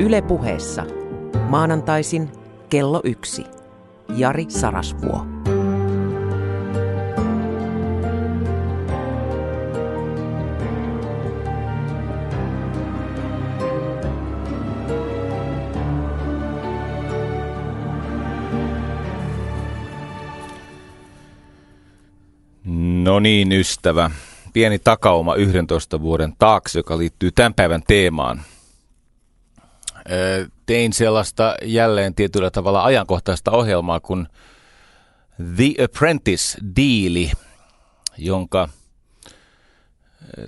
Yle puheessa. Maanantaisin kello yksi. Jari Sarasvuo. No niin, ystävä. Pieni takauma 11 vuoden taakse, joka liittyy tämän päivän teemaan. Tein sellaista jälleen tietyllä tavalla ajankohtaista ohjelmaa kuin The Apprentice-diili, jonka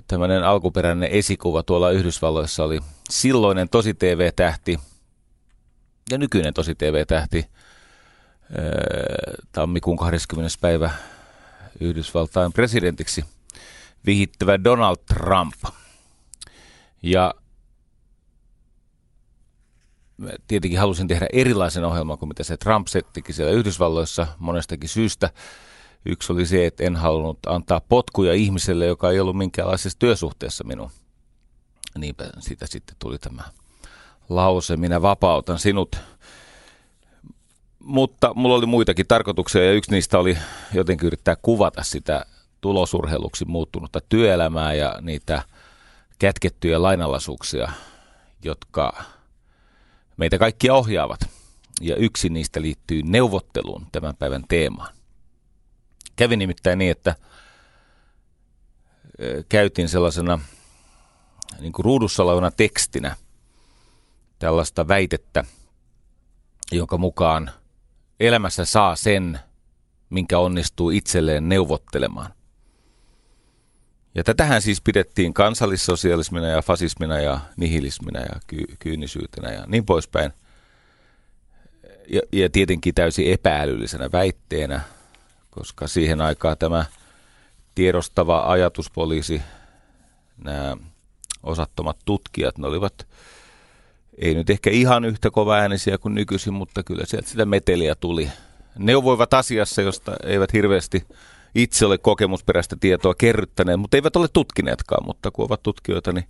tämmöinen alkuperäinen esikuva tuolla Yhdysvalloissa oli silloinen tosi TV-tähti ja nykyinen tosi TV-tähti tammikuun 20. päivä Yhdysvaltain presidentiksi vihittävä Donald Trump. Ja tietenkin halusin tehdä erilaisen ohjelman kuin mitä se Trump teki siellä Yhdysvalloissa monestakin syystä. Yksi oli se, että en halunnut antaa potkuja ihmiselle, joka ei ollut minkäänlaisessa työsuhteessa minun. Niinpä siitä sitten tuli tämä lause, minä vapautan sinut mutta mulla oli muitakin tarkoituksia ja yksi niistä oli jotenkin yrittää kuvata sitä tulosurheiluksi muuttunutta työelämää ja niitä kätkettyjä lainalaisuuksia, jotka meitä kaikkia ohjaavat. Ja yksi niistä liittyy neuvotteluun tämän päivän teemaan. Kävi nimittäin niin, että käytin sellaisena niin kuin ruudussa olevana tekstinä tällaista väitettä, jonka mukaan – elämässä saa sen, minkä onnistuu itselleen neuvottelemaan. Ja tätähän siis pidettiin kansallissosialismina ja fasismina ja nihilismina ja ky- kyynisyytenä ja niin poispäin. Ja, ja tietenkin täysin epäälyllisenä väitteenä, koska siihen aikaan tämä tiedostava ajatuspoliisi, nämä osattomat tutkijat, ne olivat ei nyt ehkä ihan yhtä kova äänisiä kuin nykyisin, mutta kyllä sieltä sitä meteliä tuli. Neuvoivat asiassa, josta eivät hirveästi itse ole kokemusperäistä tietoa kerryttäneet, mutta eivät ole tutkineetkaan, mutta kun ovat tutkijoita, niin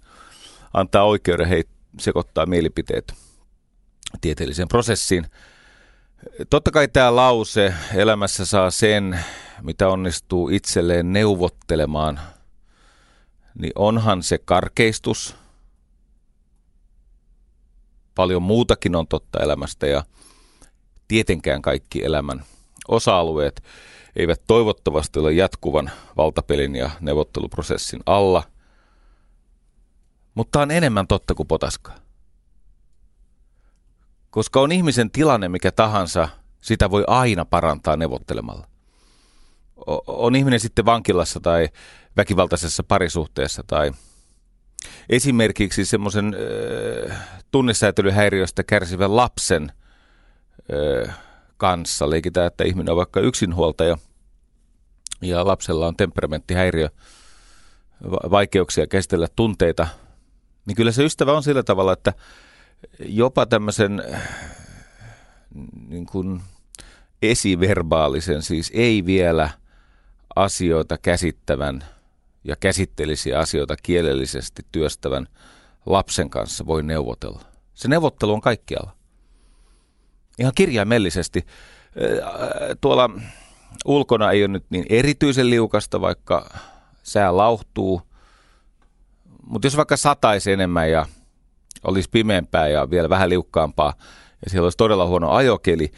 antaa oikeuden he sekoittaa mielipiteet tieteelliseen prosessiin. Totta kai tämä lause elämässä saa sen, mitä onnistuu itselleen neuvottelemaan, niin onhan se karkeistus – paljon muutakin on totta elämästä ja tietenkään kaikki elämän osa-alueet eivät toivottavasti ole jatkuvan valtapelin ja neuvotteluprosessin alla, mutta on enemmän totta kuin potaskaa. Koska on ihmisen tilanne mikä tahansa, sitä voi aina parantaa neuvottelemalla. On ihminen sitten vankilassa tai väkivaltaisessa parisuhteessa tai esimerkiksi semmoisen äh, tunnesäätelyhäiriöstä kärsivän lapsen äh, kanssa. Leikitään, että ihminen on vaikka yksinhuoltaja ja lapsella on temperamenttihäiriö, vaikeuksia käsitellä tunteita, niin kyllä se ystävä on sillä tavalla, että jopa tämmöisen niin kuin esiverbaalisen, siis ei vielä asioita käsittävän ja käsittelisi asioita kielellisesti työstävän lapsen kanssa voi neuvotella. Se neuvottelu on kaikkialla. Ihan kirjaimellisesti. Tuolla ulkona ei ole nyt niin erityisen liukasta, vaikka sää lauhtuu. Mutta jos vaikka sataisi enemmän ja olisi pimeämpää ja vielä vähän liukkaampaa ja siellä olisi todella huono ajokeli,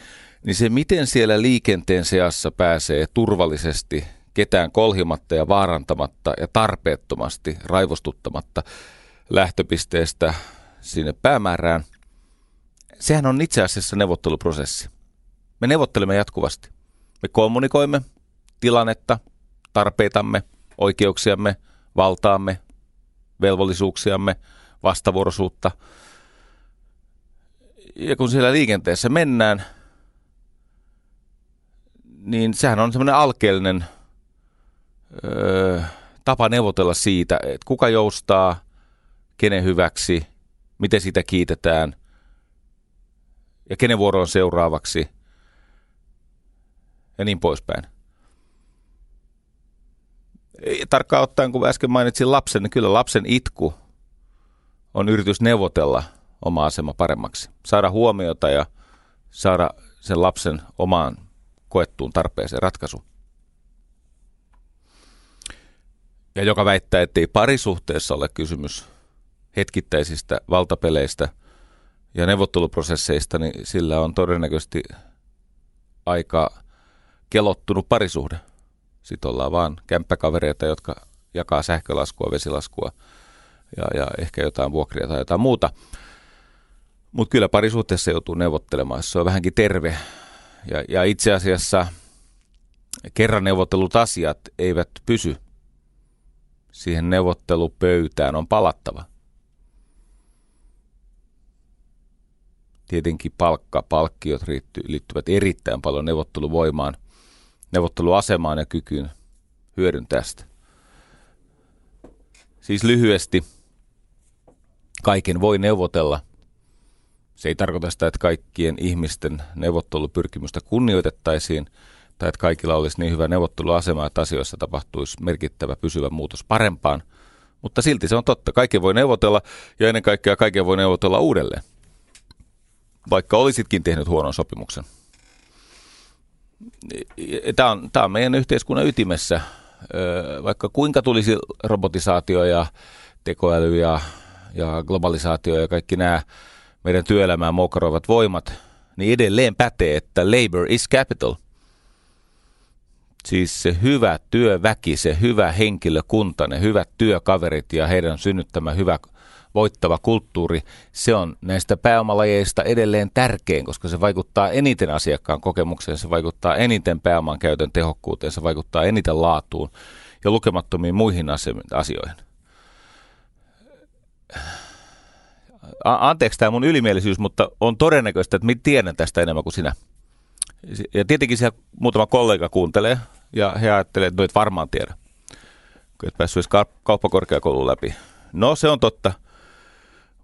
niin se miten siellä liikenteen seassa pääsee turvallisesti ketään kolhimatta ja vaarantamatta ja tarpeettomasti raivostuttamatta lähtöpisteestä sinne päämäärään, sehän on itse asiassa neuvotteluprosessi. Me neuvottelemme jatkuvasti. Me kommunikoimme tilannetta, tarpeitamme, oikeuksiamme, valtaamme, velvollisuuksiamme, vastavuoroisuutta. Ja kun siellä liikenteessä mennään, niin sehän on semmoinen alkeellinen öö, tapa neuvotella siitä, että kuka joustaa, kenen hyväksi, miten sitä kiitetään ja kenen vuoro on seuraavaksi ja niin poispäin. Tarkkaan ottaen, kun äsken mainitsin lapsen, niin kyllä lapsen itku on yritys neuvotella oma asema paremmaksi. Saada huomiota ja saada sen lapsen omaan koettuun tarpeeseen ratkaisu. Ja joka väittää, että ei parisuhteessa ole kysymys hetkittäisistä valtapeleistä ja neuvotteluprosesseista, niin sillä on todennäköisesti aika kelottunut parisuhde. Sitten ollaan vaan kämppäkavereita, jotka jakaa sähkölaskua, vesilaskua ja, ja ehkä jotain vuokria tai jotain muuta. Mutta kyllä parisuhteessa joutuu neuvottelemaan, se on vähänkin terve. Ja, ja itse asiassa kerran neuvotellut asiat eivät pysy. Siihen neuvottelupöytään on palattava. Tietenkin palkka, palkkiot liittyvät erittäin paljon neuvotteluvoimaan, neuvotteluasemaan ja kykyyn hyödyntää sitä. Siis lyhyesti, kaiken voi neuvotella. Se ei tarkoita sitä, että kaikkien ihmisten neuvottelupyrkimystä kunnioitettaisiin tai että kaikilla olisi niin hyvä neuvotteluasema, että asioissa tapahtuisi merkittävä pysyvä muutos parempaan. Mutta silti se on totta. Kaiken voi neuvotella ja ennen kaikkea kaiken voi neuvotella uudelleen. Vaikka olisitkin tehnyt huonon sopimuksen. Tämä on, tämä on meidän yhteiskunnan ytimessä vaikka kuinka tulisi robotisaatio ja tekoäly ja, ja globalisaatio ja kaikki nämä meidän työelämään moukaroivat voimat, niin edelleen pätee, että labor is capital. Siis se hyvä työväki, se hyvä henkilökunta, ne hyvät työkaverit ja heidän synnyttämä hyvä voittava kulttuuri, se on näistä pääomalajeista edelleen tärkein, koska se vaikuttaa eniten asiakkaan kokemukseen, se vaikuttaa eniten pääoman käytön tehokkuuteen, se vaikuttaa eniten laatuun ja lukemattomiin muihin asioihin. Anteeksi tämä mun ylimielisyys, mutta on todennäköistä, että minä tiedän tästä enemmän kuin sinä. Ja tietenkin siellä muutama kollega kuuntelee ja he ajattelee, että no et varmaan tiedä, kun et päässyt edes kauppakorkeakoulun läpi. No se on totta.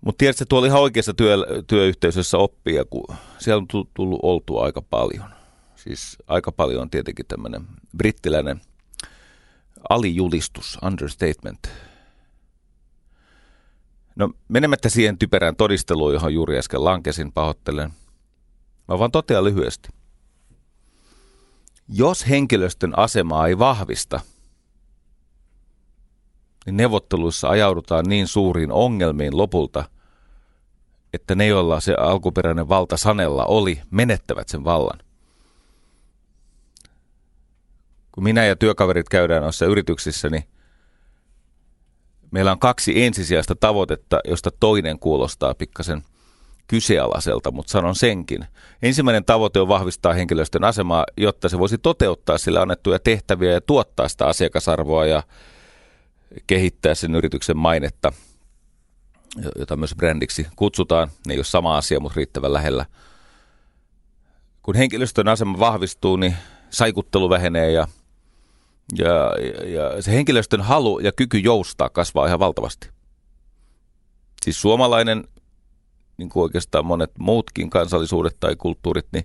Mutta tiedätkö, tuolla ihan oikeassa työ, työyhteisössä oppia, kun siellä on tullut oltua aika paljon. Siis aika paljon on tietenkin tämmöinen brittiläinen alijulistus, understatement. No menemättä siihen typerään todisteluun, johon juuri äsken lankesin, pahoittelen. Mä vaan totean lyhyesti. Jos henkilöstön asemaa ei vahvista – niin neuvotteluissa ajaudutaan niin suuriin ongelmiin lopulta, että ne, joilla se alkuperäinen valta sanella oli, menettävät sen vallan. Kun minä ja työkaverit käydään noissa yrityksissä, niin meillä on kaksi ensisijaista tavoitetta, josta toinen kuulostaa pikkasen kyseenalaiselta, mutta sanon senkin. Ensimmäinen tavoite on vahvistaa henkilöstön asemaa, jotta se voisi toteuttaa sille annettuja tehtäviä ja tuottaa sitä asiakasarvoa ja kehittää sen yrityksen mainetta, jota myös brändiksi kutsutaan. Ne ei ole sama asia, mutta riittävän lähellä. Kun henkilöstön asema vahvistuu, niin saikuttelu vähenee ja, ja, ja se henkilöstön halu ja kyky joustaa kasvaa ihan valtavasti. Siis suomalainen, niin kuin oikeastaan monet muutkin kansallisuudet tai kulttuurit, niin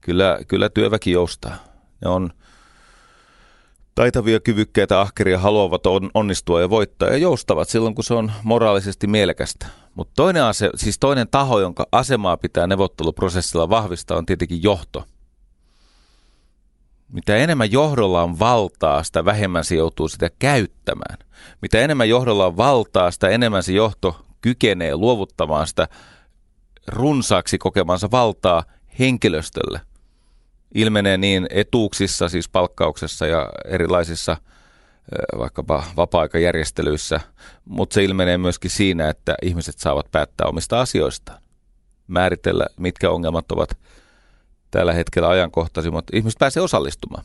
kyllä, kyllä työväki joustaa. Ne on taitavia, kyvykkäitä, ahkeria haluavat on, onnistua ja voittaa ja joustavat silloin, kun se on moraalisesti mielekästä. Mutta toinen, ase, siis toinen taho, jonka asemaa pitää neuvotteluprosessilla vahvistaa, on tietenkin johto. Mitä enemmän johdolla on valtaa, sitä vähemmän se joutuu sitä käyttämään. Mitä enemmän johdolla on valtaa, sitä enemmän se johto kykenee luovuttamaan sitä runsaaksi kokemansa valtaa henkilöstölle ilmenee niin etuuksissa, siis palkkauksessa ja erilaisissa vaikkapa vapaa-aikajärjestelyissä, mutta se ilmenee myöskin siinä, että ihmiset saavat päättää omista asioistaan. Määritellä, mitkä ongelmat ovat tällä hetkellä ajankohtaisimmat. Ihmiset pääsee osallistumaan.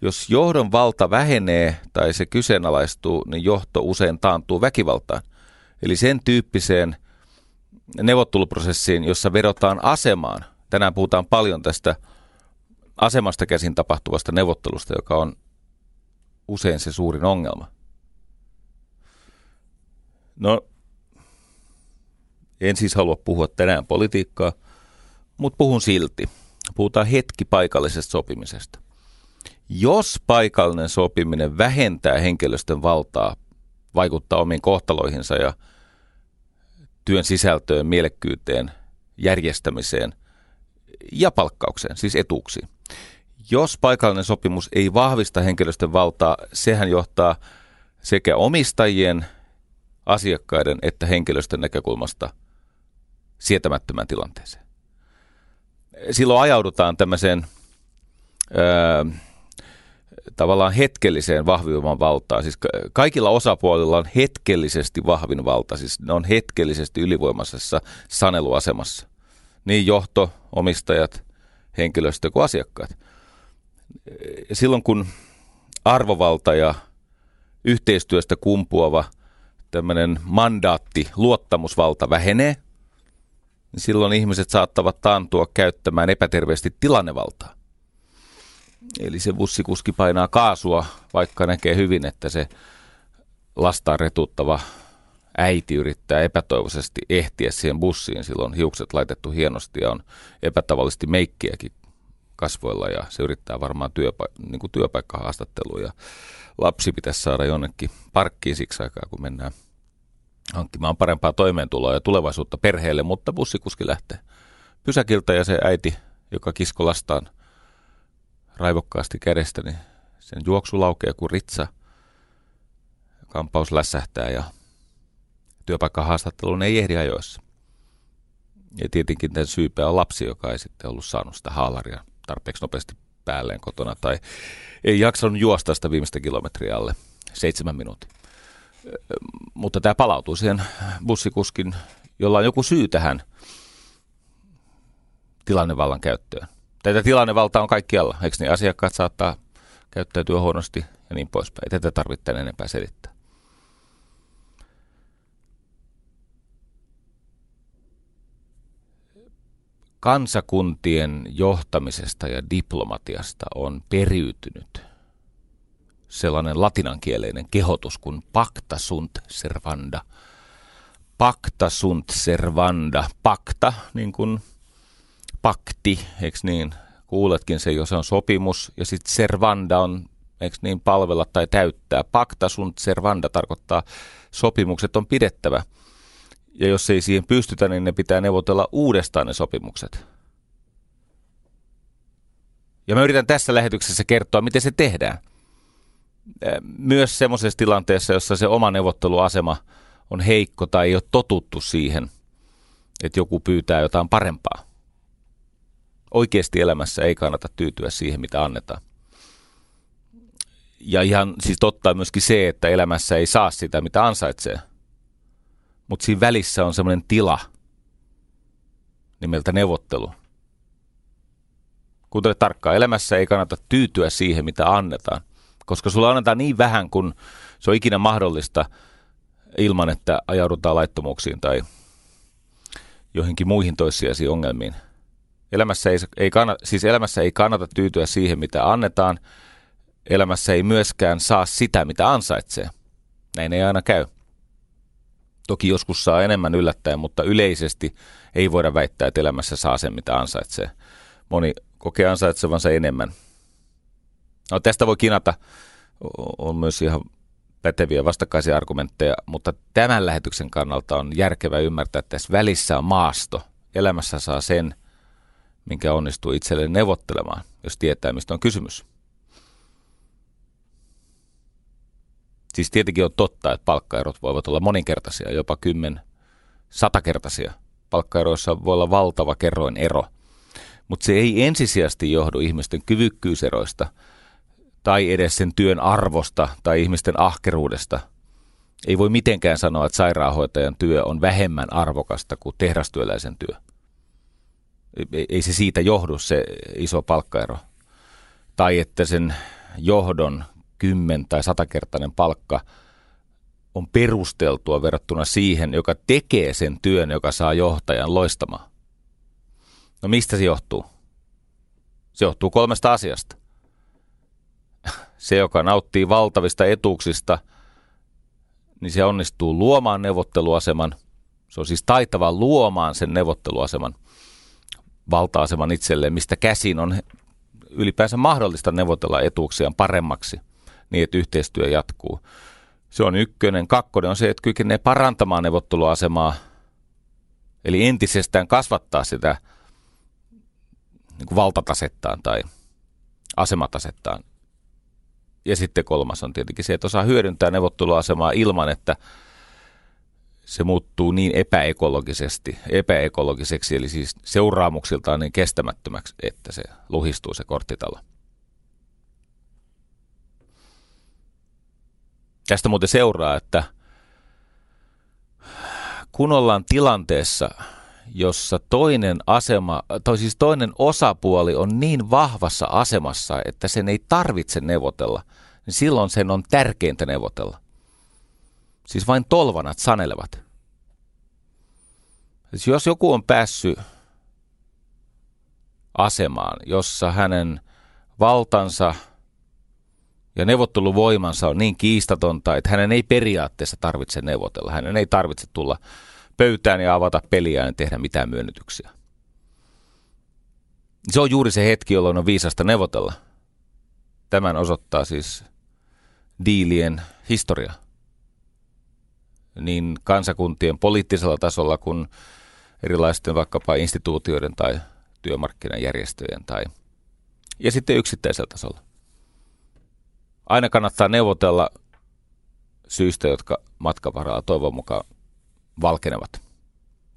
Jos johdon valta vähenee tai se kyseenalaistuu, niin johto usein taantuu väkivaltaan. Eli sen tyyppiseen neuvotteluprosessiin, jossa vedotaan asemaan. Tänään puhutaan paljon tästä asemasta käsin tapahtuvasta neuvottelusta, joka on usein se suurin ongelma. No, en siis halua puhua tänään politiikkaa, mutta puhun silti. Puhutaan hetki paikallisesta sopimisesta. Jos paikallinen sopiminen vähentää henkilöstön valtaa vaikuttaa omiin kohtaloihinsa ja työn sisältöön, mielekkyyteen, järjestämiseen ja palkkaukseen, siis etuuksiin. Jos paikallinen sopimus ei vahvista henkilöstön valtaa, sehän johtaa sekä omistajien, asiakkaiden että henkilöstön näkökulmasta sietämättömään tilanteeseen. Silloin ajaudutaan tämmöiseen öö, tavallaan hetkelliseen vahvimman valtaan. Siis kaikilla osapuolilla on hetkellisesti vahvin valta, siis ne on hetkellisesti ylivoimaisessa saneluasemassa. Niin johto, omistajat, henkilöstö kuin asiakkaat. Silloin kun arvovalta ja yhteistyöstä kumpuava tämmöinen mandaatti, luottamusvalta vähenee, niin silloin ihmiset saattavat taantua käyttämään epäterveesti tilannevaltaa. Eli se bussikuski painaa kaasua, vaikka näkee hyvin, että se lastaan retuttava äiti yrittää epätoivoisesti ehtiä siihen bussiin. Silloin hiukset laitettu hienosti ja on epätavallisesti meikkiäkin kasvoilla ja se yrittää varmaan työpa- niin kuin työpaikkahaastattelua ja lapsi pitäisi saada jonnekin parkkiin siksi aikaa, kun mennään hankkimaan parempaa toimeentuloa ja tulevaisuutta perheelle, mutta bussikuski lähtee pysäkiltä ja se äiti, joka kisko lastaan raivokkaasti kädestä, niin sen juoksu laukee kuin ritsa. Kampaus lässähtää ja työpaikkahaastatteluun ei ehdi ajoissa. Ja tietenkin tämän syypää on lapsi, joka ei sitten ollut saanut sitä haalaria tarpeeksi nopeasti päälleen kotona tai ei jaksanut juosta sitä viimeistä kilometriä alle seitsemän minuutin. Mutta tämä palautuu siihen bussikuskin, jolla on joku syy tähän tilannevallan käyttöön. Tätä tilannevaltaa on kaikkialla, eikö niin? Asiakkaat saattaa käyttäytyä huonosti ja niin poispäin. Ei tätä tarvitse enempää selittää. Kansakuntien johtamisesta ja diplomatiasta on periytynyt sellainen latinankieleinen kehotus kuin pacta sunt servanda. Pacta sunt servanda. Pacta, niin kuin pakti, eikö niin? Kuuletkin se, jos on sopimus, ja sitten servanda on, eikö niin, palvella tai täyttää. Pacta sunt servanda tarkoittaa sopimukset on pidettävä. Ja jos ei siihen pystytä, niin ne pitää neuvotella uudestaan ne sopimukset. Ja mä yritän tässä lähetyksessä kertoa, miten se tehdään. Myös semmoisessa tilanteessa, jossa se oma neuvotteluasema on heikko tai ei ole totuttu siihen, että joku pyytää jotain parempaa oikeasti elämässä ei kannata tyytyä siihen, mitä annetaan. Ja ihan siis totta myöskin se, että elämässä ei saa sitä, mitä ansaitsee. Mutta siinä välissä on semmoinen tila nimeltä neuvottelu. Kuuntele tarkkaan, elämässä ei kannata tyytyä siihen, mitä annetaan, koska sulla annetaan niin vähän, kun se on ikinä mahdollista ilman, että ajaudutaan laittomuuksiin tai joihinkin muihin toissijaisiin ongelmiin – Elämässä ei, ei kannata, siis elämässä ei kannata tyytyä siihen, mitä annetaan. Elämässä ei myöskään saa sitä, mitä ansaitsee. Näin ei aina käy. Toki joskus saa enemmän yllättäen, mutta yleisesti ei voida väittää, että elämässä saa sen, mitä ansaitsee. Moni kokee ansaitsevansa enemmän. No, tästä voi kinata. On myös ihan päteviä vastakkaisia argumentteja, mutta tämän lähetyksen kannalta on järkevää ymmärtää, että tässä välissä on maasto. Elämässä saa sen, minkä onnistuu itselleen neuvottelemaan, jos tietää, mistä on kysymys. Siis tietenkin on totta, että palkkaerot voivat olla moninkertaisia, jopa kymmen, satakertaisia. Palkkaeroissa voi olla valtava kerroin ero. Mutta se ei ensisijaisesti johdu ihmisten kyvykkyyseroista tai edes sen työn arvosta tai ihmisten ahkeruudesta. Ei voi mitenkään sanoa, että sairaanhoitajan työ on vähemmän arvokasta kuin tehdastyöläisen työ ei se siitä johdu se iso palkkaero. Tai että sen johdon kymmen- tai satakertainen palkka on perusteltua verrattuna siihen, joka tekee sen työn, joka saa johtajan loistamaan. No mistä se johtuu? Se johtuu kolmesta asiasta. Se, joka nauttii valtavista etuuksista, niin se onnistuu luomaan neuvotteluaseman. Se on siis taitava luomaan sen neuvotteluaseman – valta-aseman itselleen, mistä käsin on ylipäänsä mahdollista neuvotella etuuksiaan paremmaksi niin, että yhteistyö jatkuu. Se on ykkönen. Kakkonen on se, että kykenee parantamaan neuvotteluasemaa Eli entisestään kasvattaa sitä niin kuin valtatasettaan tai asematasettaan. Ja sitten kolmas on tietenkin se, että osaa hyödyntää neuvotteluasemaa ilman, että se muuttuu niin epäekologisesti, epäekologiseksi, eli siis seuraamuksiltaan niin kestämättömäksi, että se luhistuu se korttitalo. Tästä muuten seuraa, että kun ollaan tilanteessa, jossa toinen asema, tai siis toinen osapuoli on niin vahvassa asemassa, että sen ei tarvitse neuvotella, niin silloin sen on tärkeintä neuvotella. Siis vain tolvanat sanelevat. Siis jos joku on päässyt asemaan, jossa hänen valtansa ja neuvotteluvoimansa on niin kiistatonta, että hänen ei periaatteessa tarvitse neuvotella. Hänen ei tarvitse tulla pöytään ja avata peliä ja tehdä mitään myönnytyksiä. Se on juuri se hetki, jolloin on viisasta neuvotella. Tämän osoittaa siis diilien historia. Niin kansakuntien poliittisella tasolla kuin erilaisten vaikkapa instituutioiden tai työmarkkinajärjestöjen tai ja sitten yksittäisellä tasolla. Aina kannattaa neuvotella syistä, jotka matkavaralla toivon mukaan valkenevat.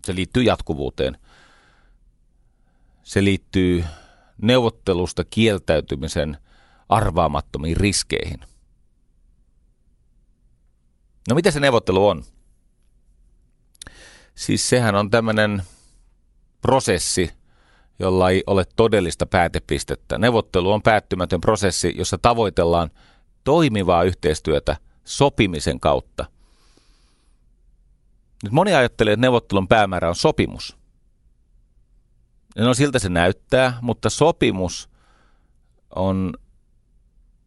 Se liittyy jatkuvuuteen. Se liittyy neuvottelusta kieltäytymisen arvaamattomiin riskeihin. No mitä se neuvottelu on? Siis sehän on tämmöinen prosessi, jolla ei ole todellista päätepistettä. Neuvottelu on päättymätön prosessi, jossa tavoitellaan toimivaa yhteistyötä sopimisen kautta – nyt moni ajattelee, että neuvottelun päämäärä on sopimus. No siltä se näyttää, mutta sopimus on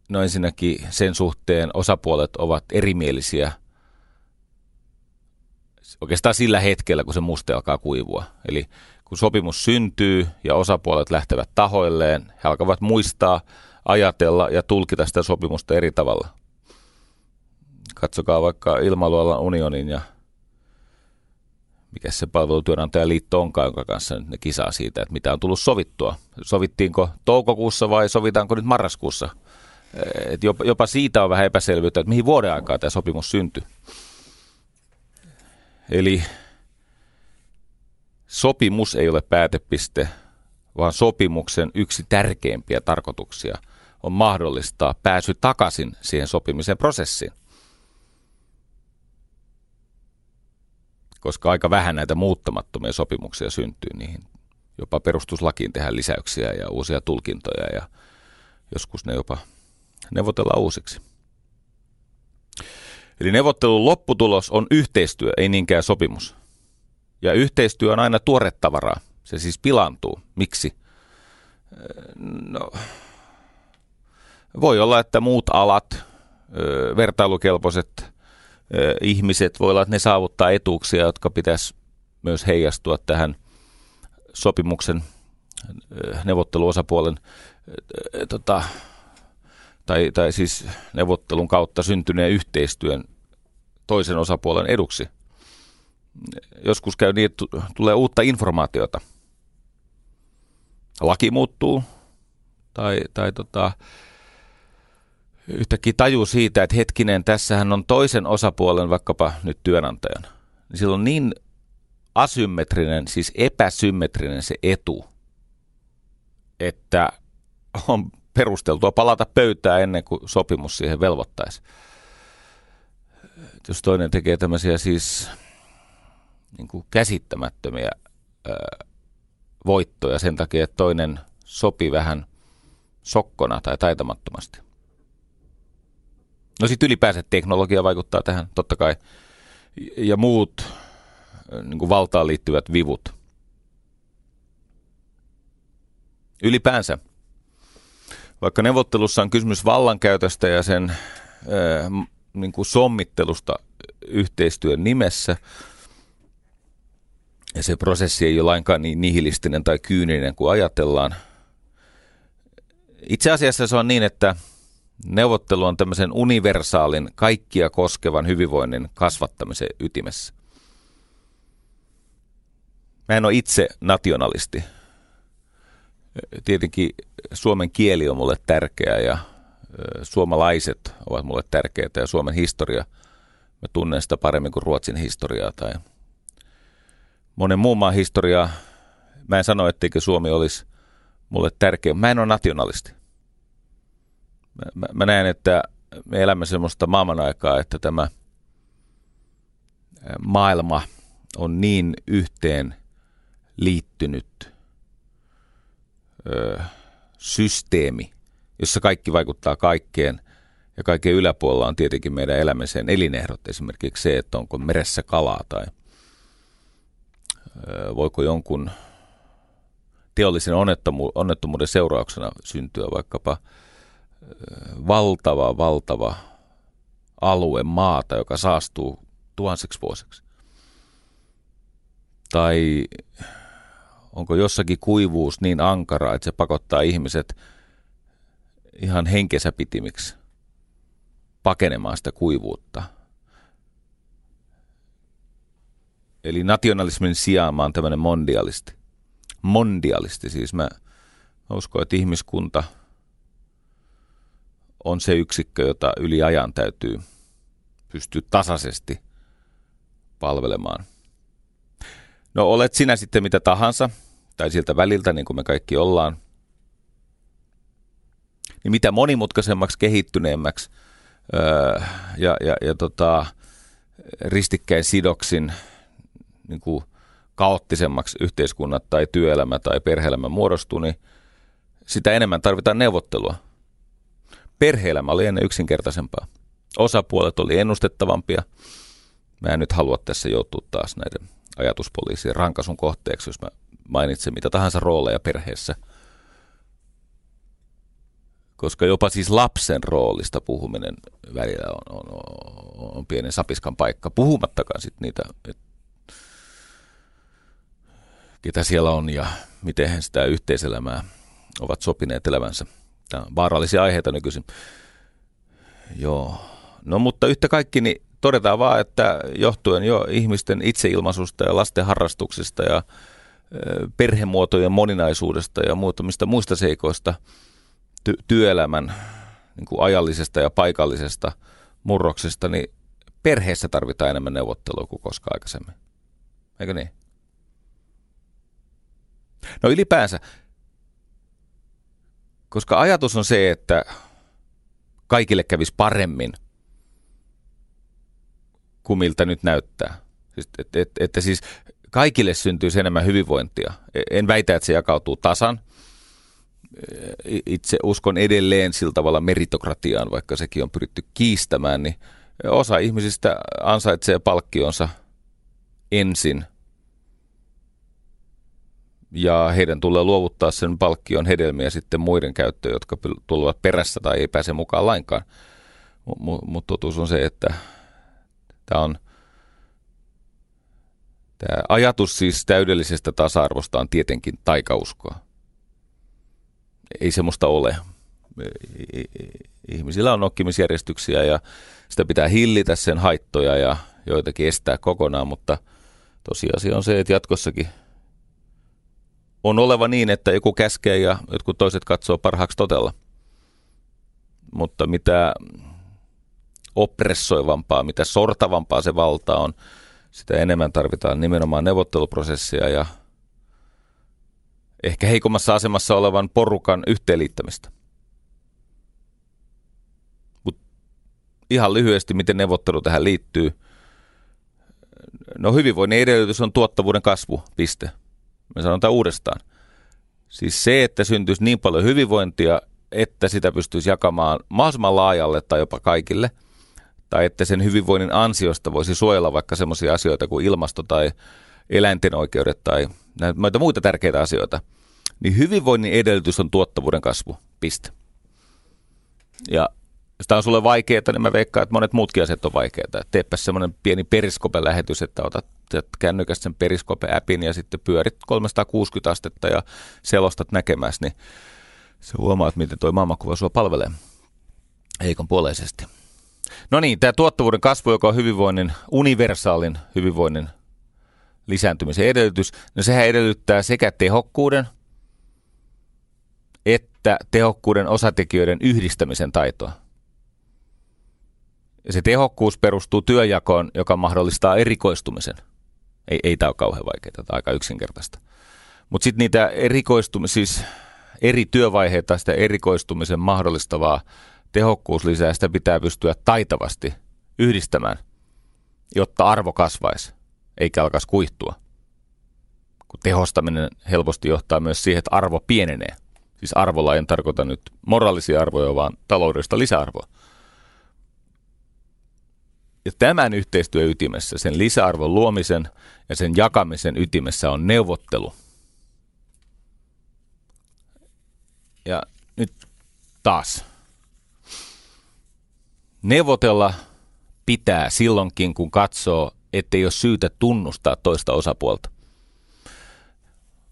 no ensinnäkin sen suhteen osapuolet ovat erimielisiä oikeastaan sillä hetkellä, kun se muste alkaa kuivua. Eli kun sopimus syntyy ja osapuolet lähtevät tahoilleen, he alkavat muistaa, ajatella ja tulkita sitä sopimusta eri tavalla. Katsokaa vaikka ilmailualan unionin ja mikä se palvelutyönantajaliitto onkaan, jonka kanssa nyt ne kisaa siitä, että mitä on tullut sovittua. Sovittiinko toukokuussa vai sovitaanko nyt marraskuussa? Et jopa, jopa siitä on vähän epäselvyyttä, että mihin vuoden aikaa tämä sopimus syntyi. Eli sopimus ei ole päätepiste, vaan sopimuksen yksi tärkeimpiä tarkoituksia on mahdollistaa pääsy takaisin siihen sopimisen prosessiin. koska aika vähän näitä muuttamattomia sopimuksia syntyy, niihin jopa perustuslakiin tehdään lisäyksiä ja uusia tulkintoja ja joskus ne jopa neuvotellaan uusiksi. Eli neuvottelun lopputulos on yhteistyö, ei niinkään sopimus. Ja yhteistyö on aina tuorettavaraa. Se siis pilantuu. Miksi? No, voi olla, että muut alat, vertailukelpoiset ihmiset, voi olla, että ne saavuttaa etuuksia, jotka pitäisi myös heijastua tähän sopimuksen neuvotteluosapuolen tota, tai, tai siis neuvottelun kautta syntyneen yhteistyön toisen osapuolen eduksi. Joskus käy niin, että tulee uutta informaatiota. Laki muuttuu tai, tai tota, yhtäkkiä taju siitä, että hetkinen, tässähän on toisen osapuolen, vaikkapa nyt työnantajan. Niin sillä on niin asymmetrinen, siis epäsymmetrinen se etu, että on perusteltua palata pöytään ennen kuin sopimus siihen velvoittaisi. Jos toinen tekee tämmöisiä siis niin kuin käsittämättömiä voittoja sen takia, että toinen sopi vähän sokkona tai taitamattomasti. No sitten ylipäänsä teknologia vaikuttaa tähän, totta kai, ja muut niin kuin valtaan liittyvät vivut. Ylipäänsä, vaikka neuvottelussa on kysymys vallankäytöstä ja sen äh, niin kuin sommittelusta yhteistyön nimessä, ja se prosessi ei ole lainkaan niin nihilistinen tai kyyninen kuin ajatellaan. Itse asiassa se on niin, että Neuvottelu on tämmöisen universaalin, kaikkia koskevan hyvinvoinnin kasvattamisen ytimessä. Mä en ole itse nationalisti. Tietenkin suomen kieli on mulle tärkeä ja suomalaiset ovat mulle tärkeitä ja Suomen historia, mä tunnen sitä paremmin kuin Ruotsin historiaa tai monen muun maan historiaa. Mä en sano, etteikö Suomi olisi mulle tärkeä. Mä en ole nationalisti. Mä, mä, näen, että me elämme semmoista maailman aikaa, että tämä maailma on niin yhteen liittynyt ö, systeemi, jossa kaikki vaikuttaa kaikkeen. Ja kaiken yläpuolella on tietenkin meidän elämisen elinehdot, esimerkiksi se, että onko meressä kalaa tai ö, voiko jonkun teollisen onnettomu- onnettomuuden seurauksena syntyä vaikkapa valtava, valtava alue maata, joka saastuu tuhanseksi vuosiksi. Tai onko jossakin kuivuus niin ankara, että se pakottaa ihmiset ihan henkensä pitimiksi pakenemaan sitä kuivuutta. Eli nationalismin sijaan mä oon tämmöinen mondialisti. Mondialisti siis. Mä, mä uskon, että ihmiskunta on se yksikkö, jota yli ajan täytyy pystyä tasaisesti palvelemaan – No olet sinä sitten mitä tahansa, tai siltä väliltä, niin kuin me kaikki ollaan, niin mitä monimutkaisemmaksi, kehittyneemmäksi öö, ja, ja, ja tota, ristikkäin sidoksin niin kuin kaoottisemmaksi yhteiskunnat tai työelämä tai perheelämä muodostuu, niin sitä enemmän tarvitaan neuvottelua. Perheelämä oli ennen yksinkertaisempaa. Osapuolet oli ennustettavampia. Mä en nyt halua tässä joutua taas näiden ajatuspoliisien rankasun kohteeksi, jos mä mainitsen mitä tahansa rooleja perheessä. Koska jopa siis lapsen roolista puhuminen välillä on, on, on, pienen sapiskan paikka, puhumattakaan sitten niitä, et, ketä siellä on ja miten sitä yhteiselämää ovat sopineet elävänsä. Tämä on vaarallisia aiheita nykyisin. Joo. No mutta yhtä kaikki, niin todetaan vaan, että johtuen jo ihmisten itseilmaisusta ja lasten harrastuksista ja perhemuotojen moninaisuudesta ja muutamista muista seikoista, ty- työelämän niin kuin ajallisesta ja paikallisesta murroksesta, niin perheessä tarvitaan enemmän neuvottelua kuin koskaan aikaisemmin. Eikö niin? No ylipäänsä, koska ajatus on se, että kaikille kävisi paremmin – kuin miltä nyt näyttää. Siis, että et, että siis kaikille syntyy enemmän hyvinvointia. En väitä, että se jakautuu tasan. Itse uskon edelleen sillä tavalla meritokratiaan, vaikka sekin on pyritty kiistämään, niin osa ihmisistä ansaitsee palkkionsa ensin ja heidän tulee luovuttaa sen palkkion hedelmiä sitten muiden käyttöön, jotka tulevat perässä tai ei pääse mukaan lainkaan. Mutta mut totuus on se, että Tämä on Tämä ajatus siis täydellisestä tasa-arvosta on tietenkin taikauskoa. Ei semmoista ole. Ihmisillä on nokkimisjärjestyksiä ja sitä pitää hillitä sen haittoja ja joitakin estää kokonaan, mutta tosiasia on se, että jatkossakin on oleva niin, että joku käskee ja jotkut toiset katsoo parhaaksi totella. Mutta mitä oppressoivampaa, mitä sortavampaa se valta on, sitä enemmän tarvitaan nimenomaan neuvotteluprosessia ja ehkä heikommassa asemassa olevan porukan yhteenliittämistä. Mut ihan lyhyesti, miten neuvottelu tähän liittyy. No hyvinvoinnin edellytys on tuottavuuden kasvu, piste. Me sanotaan uudestaan. Siis se, että syntyisi niin paljon hyvinvointia, että sitä pystyisi jakamaan mahdollisimman laajalle tai jopa kaikille – tai että sen hyvinvoinnin ansiosta voisi suojella vaikka sellaisia asioita kuin ilmasto tai eläinten oikeudet tai näitä muita tärkeitä asioita, niin hyvinvoinnin edellytys on tuottavuuden kasvu. Piste. Ja tämä on sulle vaikeaa, niin mä veikkaan, että monet muutkin asiat on vaikeita. Teepä semmoinen pieni periskope-lähetys, että otat kännykästä sen periskope-appin ja sitten pyörit 360 astetta ja selostat näkemässä, niin se huomaat, miten tuo maailmankuva sua palvelee heikon puoleisesti. No niin, tämä tuottavuuden kasvu, joka on hyvinvoinnin, universaalin hyvinvoinnin lisääntymisen edellytys? No sehän edellyttää sekä tehokkuuden että tehokkuuden osatekijöiden yhdistämisen taitoa. Ja se tehokkuus perustuu työjakoon, joka mahdollistaa erikoistumisen. Ei, ei tämä ole kauhean vaikeaa, tämä on aika yksinkertaista. Mutta sitten niitä erikoistumisia, siis eri työvaiheita, sitä erikoistumisen mahdollistavaa tehokkuuslisää, sitä pitää pystyä taitavasti yhdistämään, jotta arvo kasvaisi, eikä alkaisi kuihtua. Kun tehostaminen helposti johtaa myös siihen, että arvo pienenee. Siis arvolla en tarkoita nyt moraalisia arvoja, vaan taloudellista lisäarvoa. Ja tämän yhteistyön ytimessä, sen lisäarvon luomisen ja sen jakamisen ytimessä on neuvottelu. Ja nyt taas. Neuvotella pitää silloinkin, kun katsoo, ettei ole syytä tunnustaa toista osapuolta.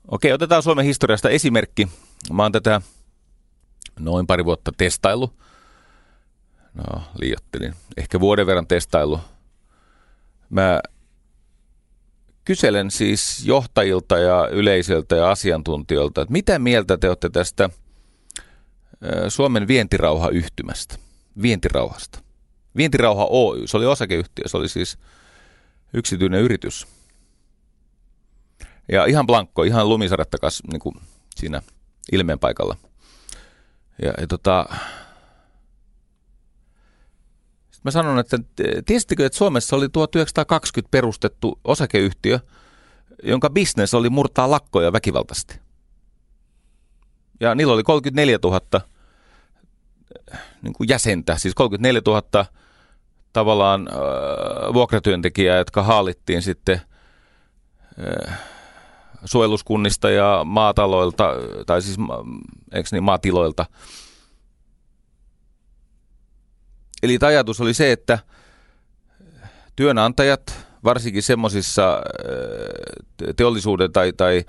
Okei, otetaan Suomen historiasta esimerkki. Mä oon tätä noin pari vuotta testailu. No, liiottelin. Ehkä vuoden verran testailu. Mä kyselen siis johtajilta ja yleisöltä ja asiantuntijoilta, että mitä mieltä te olette tästä Suomen vientirauhayhtymästä, vientirauhasta. Vientirauha Oy, se oli osakeyhtiö, se oli siis yksityinen yritys. Ja ihan blankko, ihan lumisaretta niin siinä ilmeen paikalla. Ja, ja tota, Mä sanon, että tiesittekö, että Suomessa oli 1920 perustettu osakeyhtiö, jonka bisnes oli murtaa lakkoja väkivaltaisesti. Ja niillä oli 34 000 niin kuin jäsentä, siis 34 000 tavallaan äh, vuokratyöntekijää, jotka haalittiin sitten äh, suojeluskunnista ja maataloilta, tai siis eikö niin, maatiloilta. Eli ajatus oli se, että työnantajat, varsinkin semmoisissa äh, teollisuuden tai, tai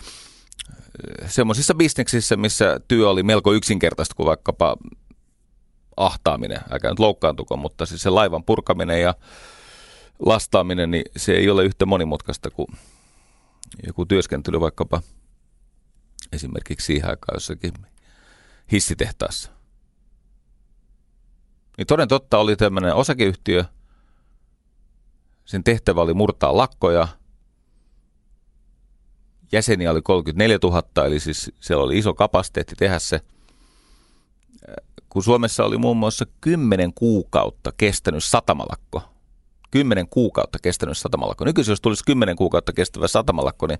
äh, semmoisissa bisneksissä, missä työ oli melko yksinkertaista kuin vaikkapa ahtaaminen, älkää nyt loukkaantuko, mutta siis se laivan purkaminen ja lastaaminen, niin se ei ole yhtä monimutkaista kuin joku työskentely vaikkapa esimerkiksi siihen aikaan jossakin hissitehtaassa. Niin toden totta oli tämmöinen osakeyhtiö, sen tehtävä oli murtaa lakkoja, jäseniä oli 34 000, eli siis siellä oli iso kapasiteetti tehdä se – kun Suomessa oli muun muassa 10 kuukautta kestänyt satamalakko. 10 kuukautta kestänyt satamalakko. Nykyisin jos tulisi 10 kuukautta kestävä satamalakko, niin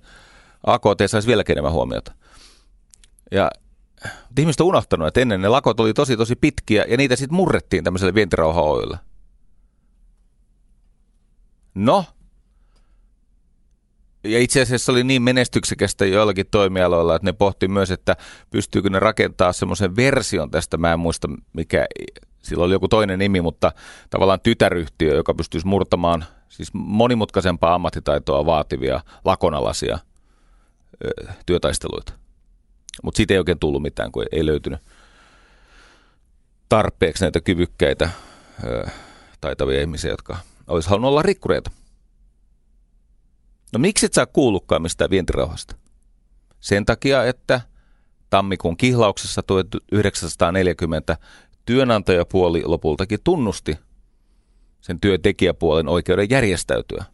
AKT saisi vieläkin enemmän huomiota. Ja ihmiset on unohtanut, että ennen ne lakot oli tosi tosi pitkiä ja niitä sitten murrettiin tämmöiselle vientirauha. No, ja itse asiassa oli niin menestyksekästä joillakin toimialoilla, että ne pohti myös, että pystyykö ne rakentaa semmoisen version tästä, mä en muista mikä, sillä oli joku toinen nimi, mutta tavallaan tytäryhtiö, joka pystyisi murtamaan siis monimutkaisempaa ammattitaitoa vaativia lakonalaisia työtaisteluita. Mutta siitä ei oikein tullut mitään, kun ei löytynyt tarpeeksi näitä kyvykkäitä taitavia ihmisiä, jotka olisi halunnut olla rikkureita. No miksi et sä kuullutkaan mistään vientirauhasta? Sen takia, että tammikuun kihlauksessa 1940 työnantajapuoli lopultakin tunnusti sen työntekijäpuolen oikeuden järjestäytyä.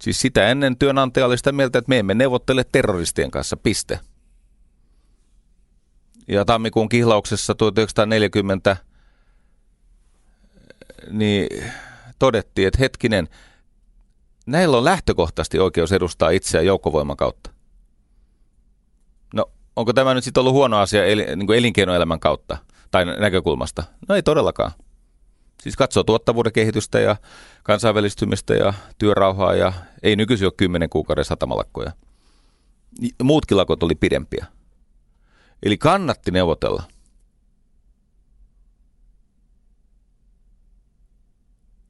Siis sitä ennen työnantaja oli sitä mieltä, että me emme neuvottele terroristien kanssa, piste. Ja tammikuun kihlauksessa 1940 niin todettiin, että hetkinen, näillä on lähtökohtaisesti oikeus edustaa itseään joukkovoiman kautta. No, onko tämä nyt sitten ollut huono asia eli, niin kuin elinkeinoelämän kautta tai näkökulmasta? No ei todellakaan. Siis katsoo tuottavuuden kehitystä ja kansainvälistymistä ja työrauhaa ja ei nykyisin ole kymmenen kuukauden satamalakkoja. Muutkin lakot oli pidempiä. Eli kannatti neuvotella.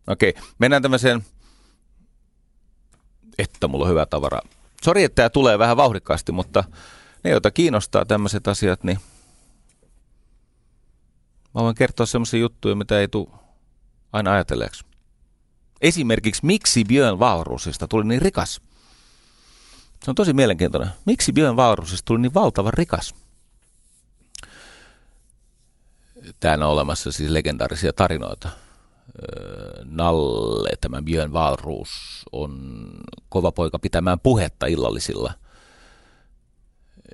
Okei, mennään tämmöiseen että mulla on hyvä tavara. Sori, että tämä tulee vähän vauhdikkaasti, mutta ne, joita kiinnostaa tämmöiset asiat, niin mä voin kertoa semmoisia juttuja, mitä ei tule aina ajatelleeksi. Esimerkiksi, miksi Björn Wahlroosista tuli niin rikas? Se on tosi mielenkiintoinen. Miksi Björn Wahlroosista tuli niin valtavan rikas? Täällä on olemassa siis legendaarisia tarinoita. Nalle, tämä Björn Wahlroos, on kova poika pitämään puhetta illallisilla.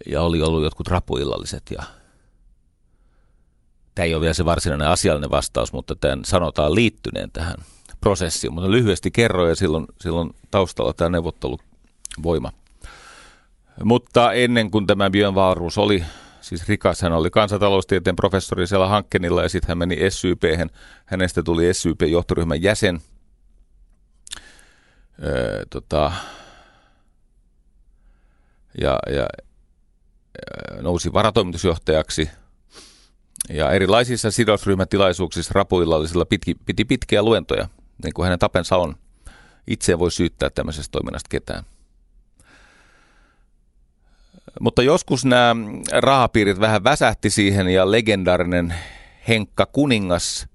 Ja oli ollut jotkut rapuillalliset ja Tämä ei ole vielä se varsinainen asiallinen vastaus, mutta tämän sanotaan liittyneen tähän prosessiin. Mutta lyhyesti kerroin ja silloin, silloin taustalla tämä neuvotteluvoima. Mutta ennen kuin tämä Björn Wahlroos oli siis rikas, hän oli kansantaloustieteen professori siellä Hankkenilla ja sitten hän meni SYP, hänestä tuli SYP-johtoryhmän jäsen. Öö, tota, ja, ja nousi varatoimitusjohtajaksi – ja erilaisissa sidosryhmätilaisuuksissa rapuillallisilla pitki, piti pitkiä luentoja, niin kuin hänen tapensa on. Itse voi syyttää tämmöisestä toiminnasta ketään. Mutta joskus nämä rahapiirit vähän väsähti siihen ja legendaarinen Henkka Kuningas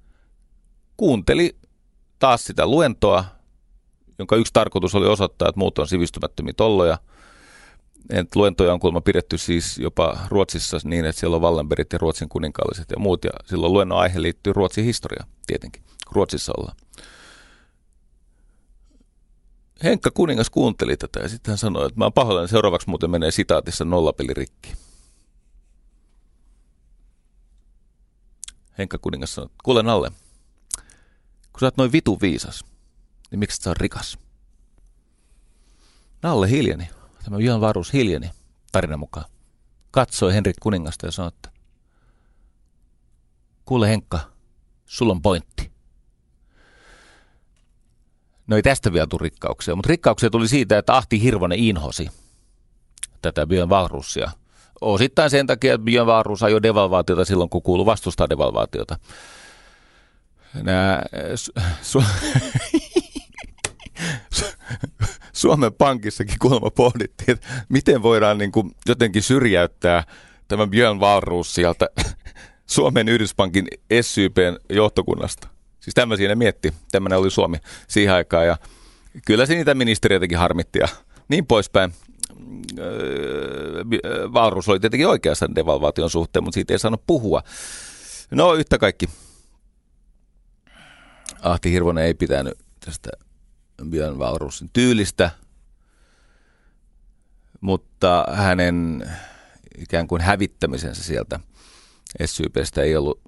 kuunteli taas sitä luentoa, jonka yksi tarkoitus oli osoittaa, että muut on sivistymättömiä tolloja – et luentoja on kuulemma pidetty siis jopa Ruotsissa niin, että siellä on Wallenbergit ja Ruotsin kuninkaalliset ja muut. Ja silloin luennon aihe liittyy Ruotsin historia tietenkin. Ruotsissa ollaan. Henkka Kuningas kuunteli tätä ja sitten hän sanoi, että mä oon pahoillani, seuraavaksi muuten menee sitaatissa nollapeli rikki. Henkka Kuningas sanoi, kuule Nalle, kun sä oot noin vitu viisas, niin miksi sä oot rikas? Nalle hiljeni. Tämä Jan Varus hiljeni tarinan mukaan. Katsoi Henrik Kuningasta ja sanoi, että kuule Henkka, sulla on pointti. No ei tästä vielä tule rikkauksia, mutta rikkauksia tuli siitä, että Ahti Hirvonen inhosi tätä Björn Wahlroosia. Osittain sen takia, että Björn Wahlroos ajoi devalvaatiota silloin, kun kuului vastustaa devalvaatiota. Nämä, su, su, Suomen Pankissakin kuulemma pohdittiin, että miten voidaan niin kuin jotenkin syrjäyttää tämä Björn Wahlroos sieltä Suomen Yhdyspankin SYPn johtokunnasta. Siis tämmöisiä ne mietti. Tämmöinen oli Suomi siihen aikaan ja kyllä se niitä ministeriöitäkin harmitti ja niin poispäin. Wahlroos öö, oli tietenkin oikeassa devalvaation suhteen, mutta siitä ei saanut puhua. No yhtä kaikki. Ahti Hirvonen ei pitänyt tästä Björn Wahlroosin tyylistä, mutta hänen ikään kuin hävittämisensä sieltä SYPstä ei ollut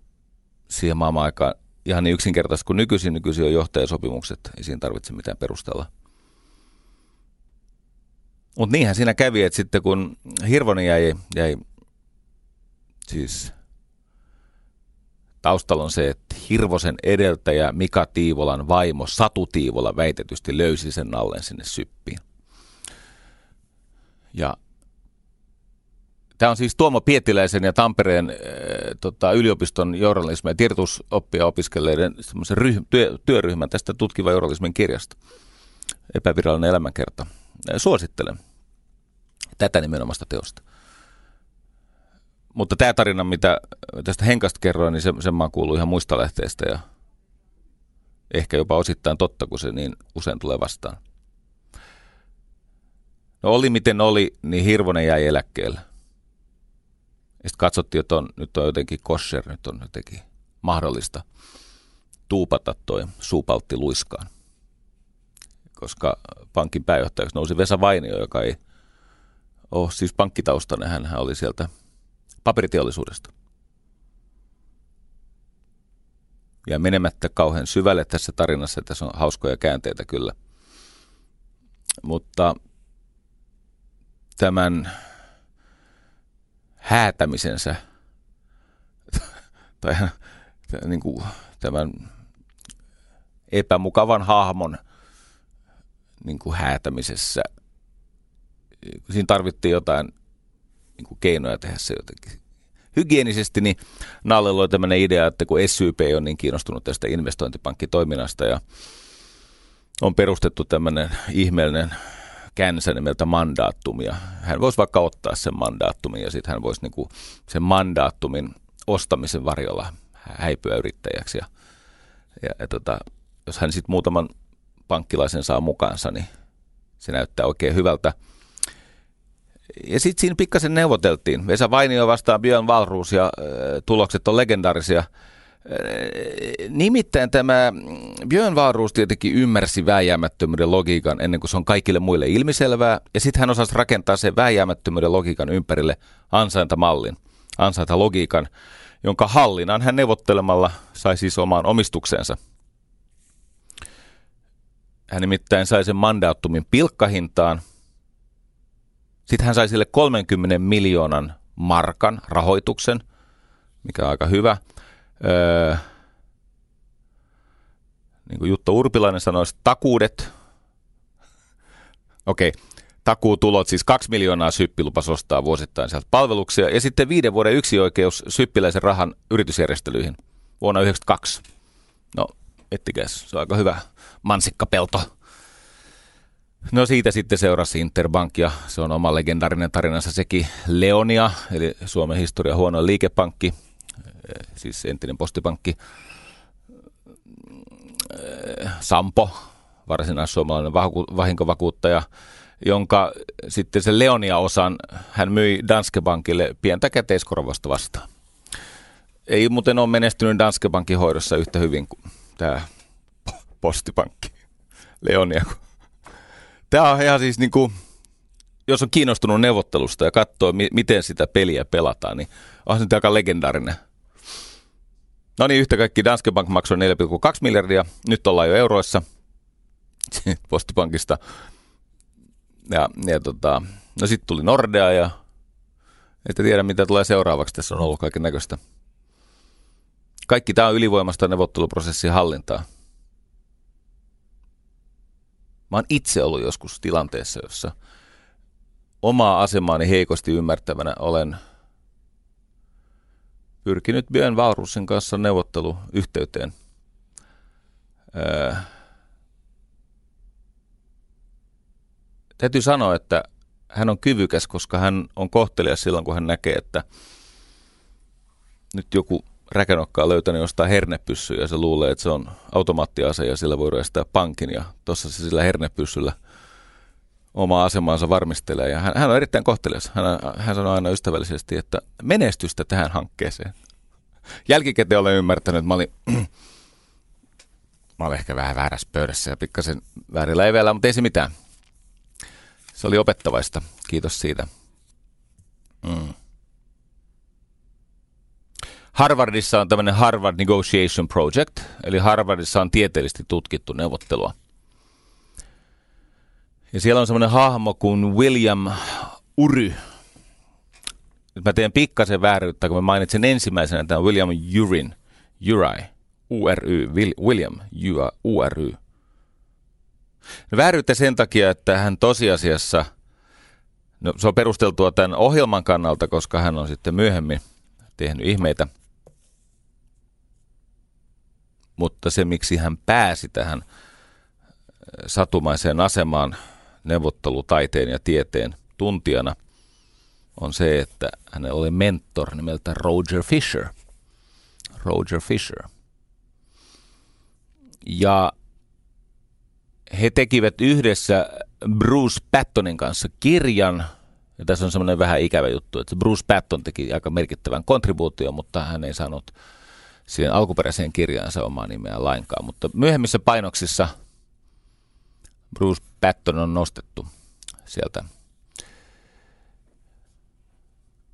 siihen maailman aikaan ihan niin yksinkertaisesti kuin nykyisin. Nykyisin on johtajasopimukset, ei siinä tarvitse mitään perustella. Mutta niinhän siinä kävi, että sitten kun Hirvonen jäi, jäi siis Taustalla on se, että Hirvosen edeltäjä Mika Tiivolan vaimo Satu Tiivola väitetysti löysi sen nallen sinne syppiin. Ja Tämä on siis Tuomo Pietiläisen ja Tampereen äh, tota, yliopiston journalismi- ja tiedotusoppia opiskelleiden ryh- työ, työryhmän tästä tutkiva journalismin kirjasta. Epävirallinen elämänkerta. Suosittelen tätä nimenomaista teosta. Mutta tämä tarina, mitä tästä Henkasta kerroin, niin se, sen mä kuuluu ihan muista lähteistä ja ehkä jopa osittain totta, kun se niin usein tulee vastaan. No oli miten oli, niin Hirvonen jäi eläkkeelle. Sitten katsottiin, että on, nyt on jotenkin kosher, nyt on jotenkin mahdollista tuupata toi suupaltti luiskaan. Koska pankin pääjohtajaksi nousi Vesa Vainio, joka ei ole siis pankkitaustainen, hän oli sieltä paperiteollisuudesta. Ja menemättä kauhean syvälle tässä tarinassa, tässä on hauskoja käänteitä kyllä. Mutta tämän häätämisensä. Tai niin kuin tämän epämukavan hahmon niin kuin häätämisessä, siinä tarvittiin jotain niin kuin keinoja tehdä se jotenkin. Hygienisesti, niin Nallella oli tämmöinen idea, että kun SYP on niin kiinnostunut tästä investointipankkitoiminnasta ja on perustettu tämmöinen ihmeellinen käännössä nimeltä mandaattumia. Hän voisi vaikka ottaa sen mandaattumin ja sitten hän voisi niin kuin sen mandaattumin ostamisen varjolla häipyä yrittäjäksi. Ja, ja, ja tota, jos hän sitten muutaman pankkilaisen saa mukaansa, niin se näyttää oikein hyvältä. Ja sitten siinä pikkasen neuvoteltiin. Vesa Vainio vastaan Björn Valruus ja äh, tulokset on legendaarisia. Äh, nimittäin tämä Björn Valruus tietenkin ymmärsi vääjäämättömyyden logiikan ennen kuin se on kaikille muille ilmiselvää. Ja sitten hän osasi rakentaa sen vääjäämättömyyden logiikan ympärille ansaintamallin, ansaintalogiikan, jonka hallinnan hän neuvottelemalla sai siis omaan omistuksensa. Hän nimittäin sai sen mandaattumin pilkkahintaan – sitten hän sai sille 30 miljoonan markan rahoituksen, mikä on aika hyvä. Öö, niin kuin Jutta Urpilainen sanoi, takuudet. Okei, okay. takuutulot, siis kaksi miljoonaa Syppi lupasi ostaa vuosittain sieltä palveluksia. Ja sitten viiden vuoden yksioikeus Syppiläisen rahan yritysjärjestelyihin vuonna 1992. No, ettikäs, se on aika hyvä mansikkapelto. No siitä sitten seurasi Interbank ja se on oma legendaarinen tarinansa sekin Leonia, eli Suomen historia huono liikepankki, siis entinen postipankki. Eh, Sampo, varsinais-suomalainen vahinkovakuuttaja, jonka sitten se Leonia-osan hän myi Danske Bankille pientä käteiskorvasta vastaan. Ei muuten ole menestynyt Danske Bankin hoidossa yhtä hyvin kuin tämä postipankki Leonia, Tämä on ihan siis niin kuin, jos on kiinnostunut neuvottelusta ja katsoo, mi- miten sitä peliä pelataan, niin on se aika legendaarinen. No niin, yhtä kaikki Danske Bank maksoi 4,2 miljardia, nyt ollaan jo euroissa postipankista. Ja, ja tota, no sitten tuli Nordea ja ette tiedä mitä tulee seuraavaksi, tässä on ollut kaiken näköistä. Kaikki tämä on ylivoimasta neuvotteluprosessin hallintaa. Mä oon itse ollut joskus tilanteessa, jossa omaa asemaani heikosti ymmärtävänä olen pyrkinyt Björn Valrusin kanssa neuvotteluyhteyteen. Öö, täytyy sanoa, että hän on kyvykäs, koska hän on kohtelias silloin, kun hän näkee, että nyt joku räkänokkaa löytänyt jostain hernepyssyä ja se luulee, että se on automaattiase ja sillä voi ryöstää pankin ja tuossa se sillä hernepyssyllä oma asemansa varmistelee. Ja hän, hän on erittäin kohtelias. Hän, hän sanoo aina ystävällisesti, että menestystä tähän hankkeeseen. Jälkikäteen olen ymmärtänyt, että mä olin, mä olin ehkä vähän väärässä pöydässä ja pikkasen väärillä eveillä, mutta ei se mitään. Se oli opettavaista. Kiitos siitä. Mm. Harvardissa on tämmöinen Harvard Negotiation Project, eli Harvardissa on tieteellisesti tutkittu neuvottelua. Ja siellä on semmoinen hahmo kuin William Ury. Nyt mä teen pikkasen vääryyttä, kun mä mainitsen ensimmäisenä tämän William Urin, Uri, URY, William URY. No vääryyttä sen takia, että hän tosiasiassa, no se on perusteltua tämän ohjelman kannalta, koska hän on sitten myöhemmin tehnyt ihmeitä – mutta se miksi hän pääsi tähän äh, satumaiseen asemaan neuvottelutaiteen ja tieteen tuntijana on se, että hänellä oli mentor nimeltä Roger Fisher. Roger Fisher. Ja he tekivät yhdessä Bruce Pattonin kanssa kirjan, ja tässä on semmoinen vähän ikävä juttu, että Bruce Patton teki aika merkittävän kontribuution, mutta hän ei saanut siihen alkuperäiseen kirjaansa omaa nimeä lainkaan. Mutta myöhemmissä painoksissa Bruce Patton on nostettu sieltä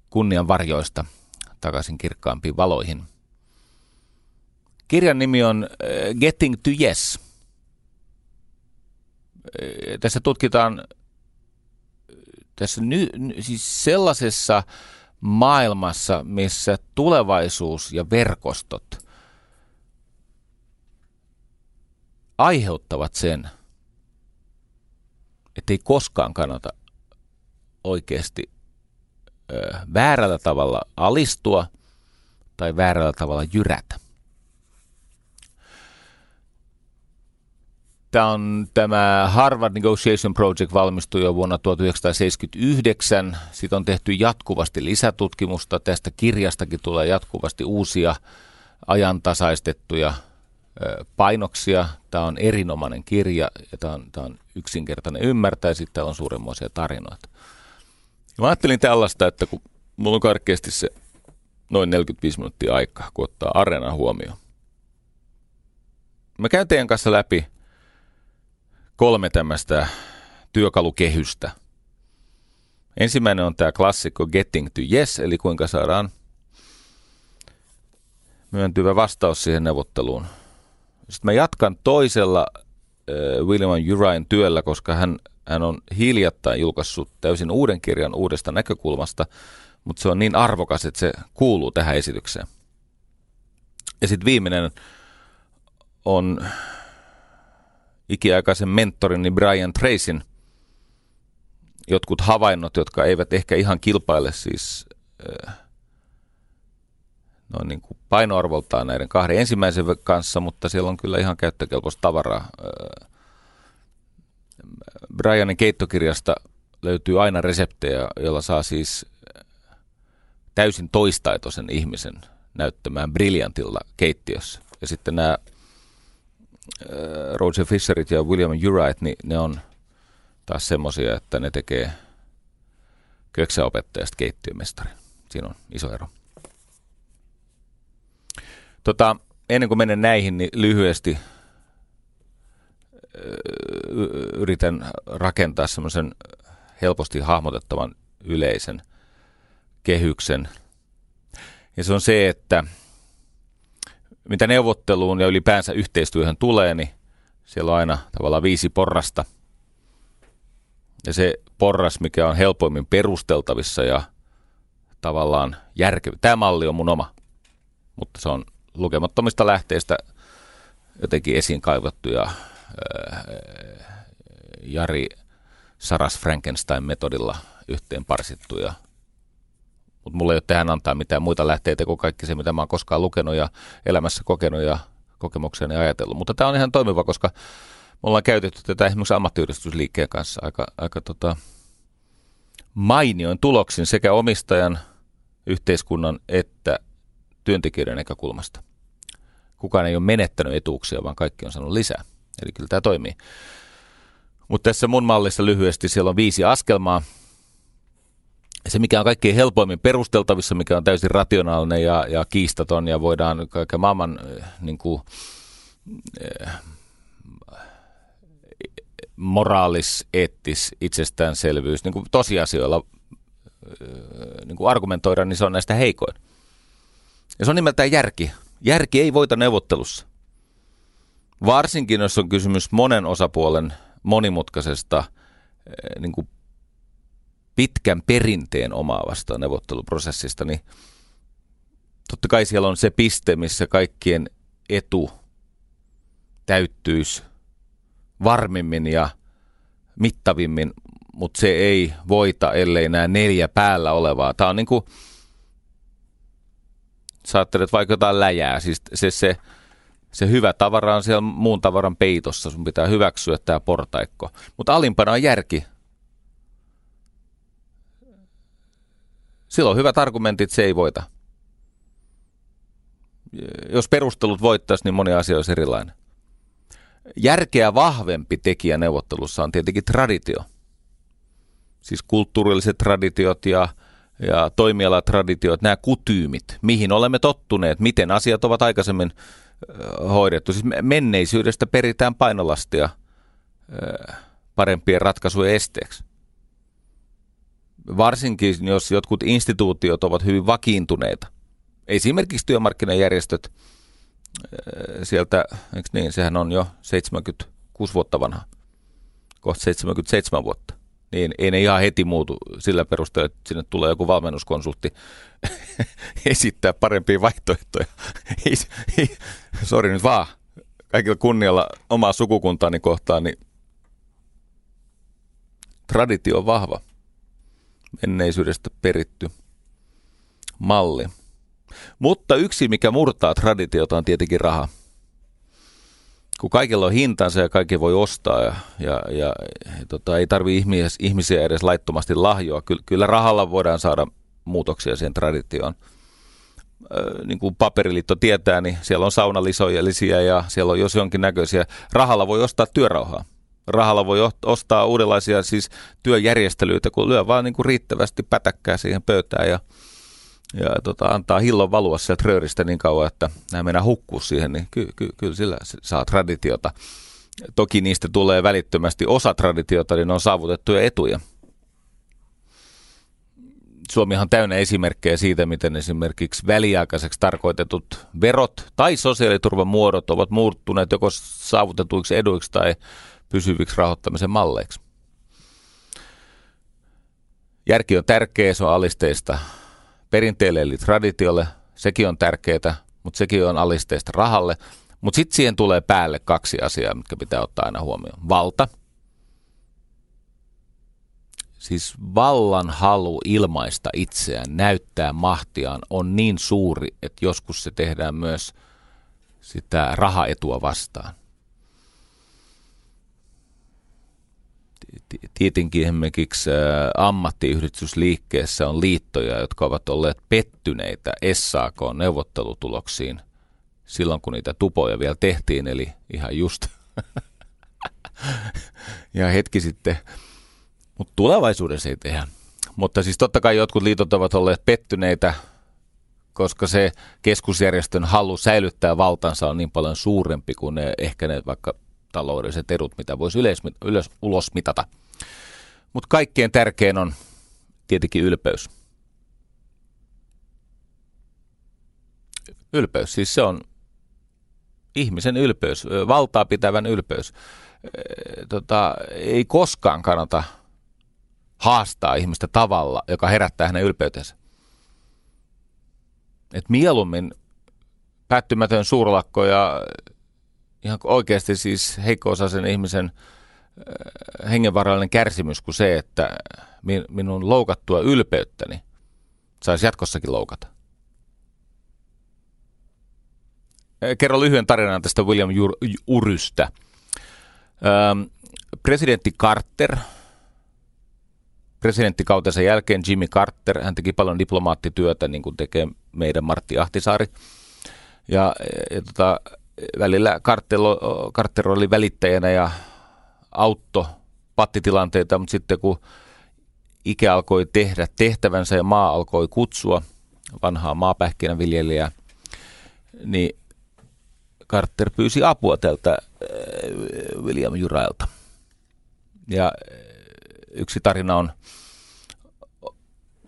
kunnian varjoista takaisin kirkkaampiin valoihin. Kirjan nimi on äh, Getting to Yes. Äh, tässä tutkitaan tässä ny, siis sellaisessa maailmassa, missä tulevaisuus ja verkostot aiheuttavat sen, että ei koskaan kannata oikeasti ö, väärällä tavalla alistua tai väärällä tavalla jyrätä. Tämä on tämä Harvard Negotiation Project valmistui jo vuonna 1979. Siitä on tehty jatkuvasti lisätutkimusta. Tästä kirjastakin tulee jatkuvasti uusia ajantasaistettuja painoksia. Tämä on erinomainen kirja ja tämä on, tämä on yksinkertainen ymmärtää ja sitten on suuremmoisia tarinoita. Mä ajattelin tällaista, että kun mulla on karkeasti se noin 45 minuuttia aikaa, kun ottaa areenan huomioon. Mä käyn teidän kanssa läpi kolme tämmöistä työkalukehystä. Ensimmäinen on tämä klassikko Getting to Yes, eli kuinka saadaan myöntyvä vastaus siihen neuvotteluun. Sitten mä jatkan toisella äh, William Urain työllä, koska hän, hän on hiljattain julkaissut täysin uuden kirjan uudesta näkökulmasta, mutta se on niin arvokas, että se kuuluu tähän esitykseen. Ja sitten viimeinen on ikiaikaisen mentorini Brian Tracyn jotkut havainnot, jotka eivät ehkä ihan kilpaile siis äh, noin niin kuin painoarvoltaan näiden kahden ensimmäisen kanssa, mutta siellä on kyllä ihan käyttökelpoista tavaraa. Brianin keittokirjasta löytyy aina reseptejä, joilla saa siis täysin toistaitoisen ihmisen näyttämään briljantilla keittiössä. Ja sitten nämä Roger Fisherit ja William Uright, niin ne on taas semmoisia, että ne tekee köksäopettajasta keittiömestari. Siinä on iso ero. Tota, ennen kuin menen näihin, niin lyhyesti yritän rakentaa semmoisen helposti hahmotettavan yleisen kehyksen. Ja se on se, että mitä neuvotteluun ja ylipäänsä yhteistyöhön tulee, niin siellä on aina tavallaan viisi porrasta. Ja se porras, mikä on helpoimmin perusteltavissa ja tavallaan järkevä. Tämä malli on mun oma, mutta se on lukemattomista lähteistä jotenkin esiin kaivattu ja äh, Jari Saras Frankenstein-metodilla yhteen parsittu. Ja, mutta mulla ei ole tähän antaa mitään muita lähteitä kuin kaikki se, mitä mä oon koskaan lukenut ja elämässä kokenut ja kokemukseni ajatellut. Mutta tämä on ihan toimiva, koska me ollaan käytetty tätä esimerkiksi ammattiyhdistysliikkeen kanssa aika, aika tota, mainioin tuloksin sekä omistajan, yhteiskunnan että työntekijöiden näkökulmasta. Kukaan ei ole menettänyt etuuksia, vaan kaikki on saanut lisää. Eli kyllä tämä toimii. Mutta tässä mun mallissa lyhyesti siellä on viisi askelmaa. Se, mikä on kaikkein helpoimmin perusteltavissa, mikä on täysin rationaalinen ja, ja kiistaton ja voidaan kaiken maailman äh, niin kuin, äh, moraalis, eettis, itsestäänselvyys, niin kuin tosiasioilla äh, niin kuin argumentoida, niin se on näistä heikoin. Ja se on nimeltään järki. Järki ei voita neuvottelussa. Varsinkin, jos on kysymys monen osapuolen monimutkaisesta eh, niin kuin pitkän perinteen omaavasta neuvotteluprosessista, niin totta kai siellä on se piste, missä kaikkien etu täyttyisi varmimmin ja mittavimmin, mutta se ei voita, ellei nämä neljä päällä olevaa. Tämä on niin kuin sä ajattelet vaikka jotain läjää, siis se, se, se hyvä tavara on siellä muun tavaran peitossa, sun pitää hyväksyä tämä portaikko. Mutta alimpana on järki. Silloin hyvät argumentit, se ei voita. Jos perustelut voittaisi, niin moni asia olisi erilainen. Järkeä vahvempi tekijä neuvottelussa on tietenkin traditio. Siis kulttuurilliset traditiot ja ja toimialatraditiot, nämä kutyymit, mihin olemme tottuneet, miten asiat ovat aikaisemmin hoidettu. Siis menneisyydestä peritään painolastia parempien ratkaisujen esteeksi. Varsinkin, jos jotkut instituutiot ovat hyvin vakiintuneita. Esimerkiksi työmarkkinajärjestöt sieltä, eikö niin, sehän on jo 76 vuotta vanha, kohta 77 vuotta niin ei ne ihan heti muutu sillä perusteella, että sinne tulee joku valmennuskonsultti esittää parempia vaihtoehtoja. Sori nyt vaan, kaikilla kunnialla omaa sukukuntaani kohtaan, niin traditio on vahva, menneisyydestä peritty malli. Mutta yksi, mikä murtaa traditiota, on tietenkin raha kun kaikilla on hintansa ja kaikki voi ostaa ja, ja, ja, tota, ei tarvi ihmisiä, edes laittomasti lahjoa. Kyllä, kyllä rahalla voidaan saada muutoksia siihen traditioon. Ö, niin kuin paperiliitto tietää, niin siellä on saunalisoja ja siellä on jos jonkin näköisiä. Rahalla voi ostaa työrauhaa. rahalla voi ostaa uudenlaisia siis työjärjestelyitä, kun lyö vaan niin kuin riittävästi pätäkkää siihen pöytään ja, ja tota, antaa hillon valua sieltä rööristä niin kauan, että nämä mennään hukkuu siihen, niin ky, ky, kyllä sillä saa traditiota. Toki niistä tulee välittömästi osa traditiota, niin ne on saavutettuja etuja. Suomihan on täynnä esimerkkejä siitä, miten esimerkiksi väliaikaiseksi tarkoitetut verot tai sosiaaliturvan muodot ovat muuttuneet joko saavutetuiksi eduiksi tai pysyviksi rahoittamisen malleiksi. Järki on tärkeä, se on alisteista perinteelle eli traditiolle, sekin on tärkeää, mutta sekin on alisteista rahalle. Mutta sitten siihen tulee päälle kaksi asiaa, mitkä pitää ottaa aina huomioon. Valta. Siis vallan halu ilmaista itseään, näyttää mahtiaan on niin suuri, että joskus se tehdään myös sitä rahaetua vastaan. Tietenkin esimerkiksi ammattiyhdistysliikkeessä on liittoja, jotka ovat olleet pettyneitä SAK-neuvottelutuloksiin silloin, kun niitä tupoja vielä tehtiin, eli ihan just ja hetki sitten, mutta tulevaisuudessa ei tehdä. Mutta siis totta kai jotkut liitot ovat olleet pettyneitä, koska se keskusjärjestön halu säilyttää valtansa on niin paljon suurempi kuin ne, ehkä ne vaikka taloudelliset edut, mitä voisi yleis, ylös, ulos mitata. Mutta kaikkein tärkein on tietenkin ylpeys. Ylpeys, siis se on ihmisen ylpeys, valtaa pitävän ylpeys. Tota, ei koskaan kannata haastaa ihmistä tavalla, joka herättää hänen ylpeytensä. Et mieluummin päättymätön suurlakko ja ihan oikeasti siis heikko-osaisen ihmisen äh, hengenvarallinen kärsimys kuin se, että minun loukattua ylpeyttäni saisi jatkossakin loukata. Äh, kerro lyhyen tarinan tästä William Urystä. Ähm, presidentti Carter, presidenttikautensa jälkeen Jimmy Carter, hän teki paljon diplomaattityötä, niin kuin tekee meidän Martti Ahtisaari. Ja, ja tota, välillä Carter oli välittäjänä ja autto pattitilanteita, mutta sitten kun ikä alkoi tehdä tehtävänsä ja maa alkoi kutsua vanhaa maapähkinäviljelijää, niin Carter pyysi apua tältä äh, William Jurailta. Ja äh, yksi tarina on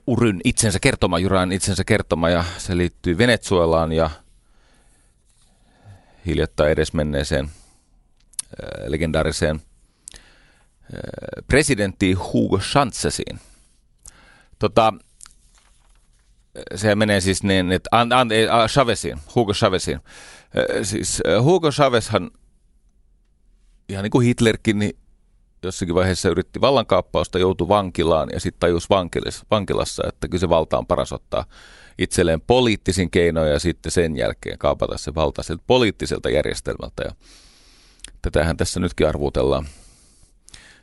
Uryn itsensä kertoma, Jurain itsensä kertoma, ja se liittyy Venezuelaan ja – hiljattain edesmenneeseen äh, legendaariseen äh, presidentti Hugo Chanzesiin. Tota, se menee siis niin, että an, an, Chaveziin, Hugo Chaveziin. Äh, siis Hugo Chavezhan, ihan niin kuin Hitlerkin, niin jossakin vaiheessa yritti vallankaappausta, joutui vankilaan ja sitten tajus vankilassa, vankilassa, että kyllä se valta on paras ottaa itselleen poliittisin keinoin ja sitten sen jälkeen kaapata se valta sieltä poliittiselta järjestelmältä. Ja tätähän tässä nytkin arvutellaan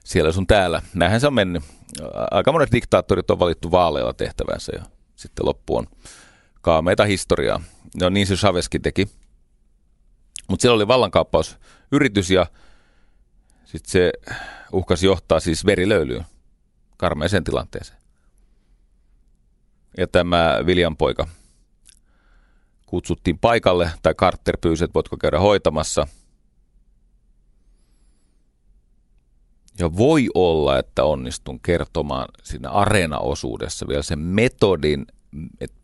siellä sun täällä. Näinhän se on mennyt. Aika monet diktaattorit on valittu vaaleilla tehtävänsä ja sitten loppu on kaameita historiaa. No niin se Chavezkin teki. Mutta siellä oli vallankaappausyritys ja sitten se uhkasi johtaa siis verilöylyyn karmeeseen tilanteeseen. Ja tämä Viljan poika kutsuttiin paikalle, tai Carter pyysi, että voitko käydä hoitamassa. Ja voi olla, että onnistun kertomaan siinä areenaosuudessa vielä sen metodin, että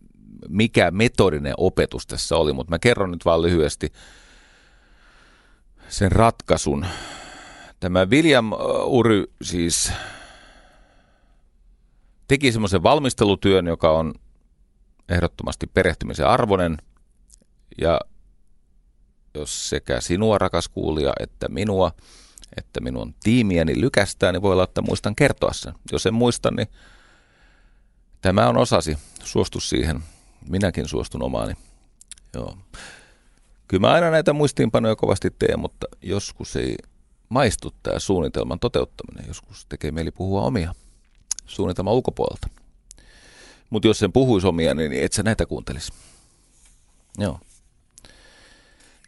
mikä metodinen opetus tässä oli, mutta mä kerron nyt vaan lyhyesti sen ratkaisun. Tämä William Ury siis teki semmoisen valmistelutyön, joka on ehdottomasti perehtymisen arvoinen. Ja jos sekä sinua, rakas kuulija, että minua, että minun tiimiäni lykästää, niin voi olla, että muistan kertoa sen. Jos en muista, niin tämä on osasi. Suostu siihen. Minäkin suostun omaani. Joo. Kyllä mä aina näitä muistiinpanoja kovasti teen, mutta joskus ei maistu tämä suunnitelman toteuttaminen. Joskus tekee mieli puhua omia suunnitelman ulkopuolelta. Mutta jos sen puhuisi omia, niin et sä näitä kuuntelisi. Joo.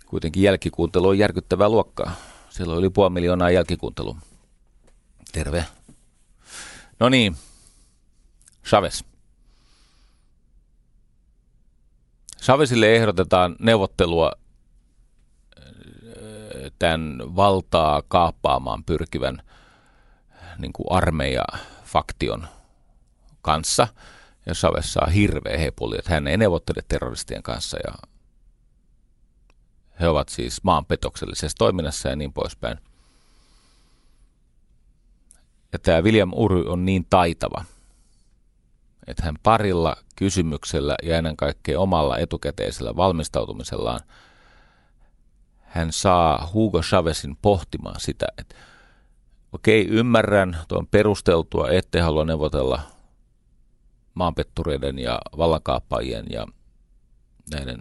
Kuitenkin jälkikuuntelu on järkyttävää luokkaa. Siellä oli puoli miljoonaa jälkikuuntelua. Terve. No niin, Chavez. Chavezille ehdotetaan neuvottelua äh, tämän valtaa kaappaamaan pyrkivän niin kuin armeija-faktion kanssa. Ja Chavez saa hirveä hepuli, että hän ei neuvottele terroristien kanssa ja he ovat siis maanpetoksellisessa toiminnassa ja niin poispäin. Ja tämä William Ury on niin taitava, että hän parilla kysymyksellä ja ennen kaikkea omalla etukäteisellä valmistautumisellaan hän saa Hugo Chavezin pohtimaan sitä, että okei, ymmärrän, tuo on perusteltua, ettei halua neuvotella maanpettureiden ja vallankaappaajien ja näiden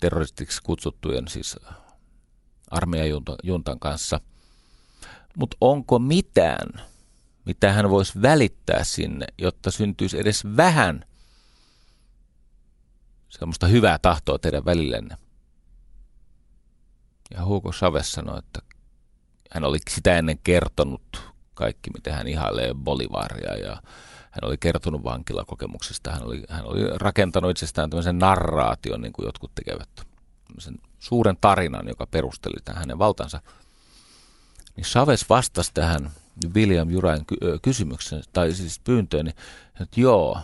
terroristiksi kutsuttujen siis armeijajuntan kanssa. Mutta onko mitään, mitä hän voisi välittää sinne, jotta syntyisi edes vähän semmoista hyvää tahtoa teidän välillenne? Ja Hugo Chavez sanoi, että hän oli sitä ennen kertonut kaikki, mitä hän ihailee Bolivaria ja hän oli kertonut vankilakokemuksesta, hän oli, hän oli rakentanut itsestään tämmöisen narraation, niin kuin jotkut tekevät, tämmöisen suuren tarinan, joka perusteli tämän hänen valtansa. Niin Chavez vastasi tähän William Jurain ky- kysymykseen, tai siis pyyntöön, niin, että joo,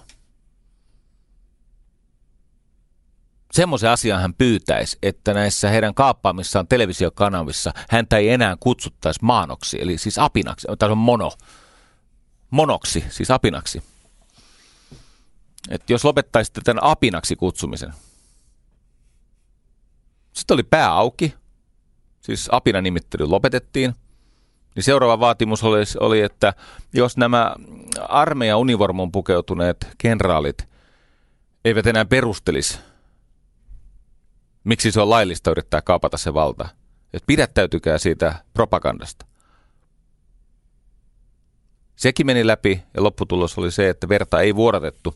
semmoisen asian hän pyytäisi, että näissä heidän kaappaamissaan televisiokanavissa häntä ei enää kutsuttaisi maanoksi, eli siis apinaksi, tai on mono, monoksi, siis apinaksi. Että jos lopettaisitte tämän apinaksi kutsumisen. Sitten oli pää auki, siis apina nimittely lopetettiin. Niin seuraava vaatimus oli, oli, että jos nämä armeija univormun pukeutuneet kenraalit eivät enää perustelisi, miksi se on laillista yrittää kaapata se valta. Että pidättäytykää siitä propagandasta. Sekin meni läpi ja lopputulos oli se, että verta ei vuodatettu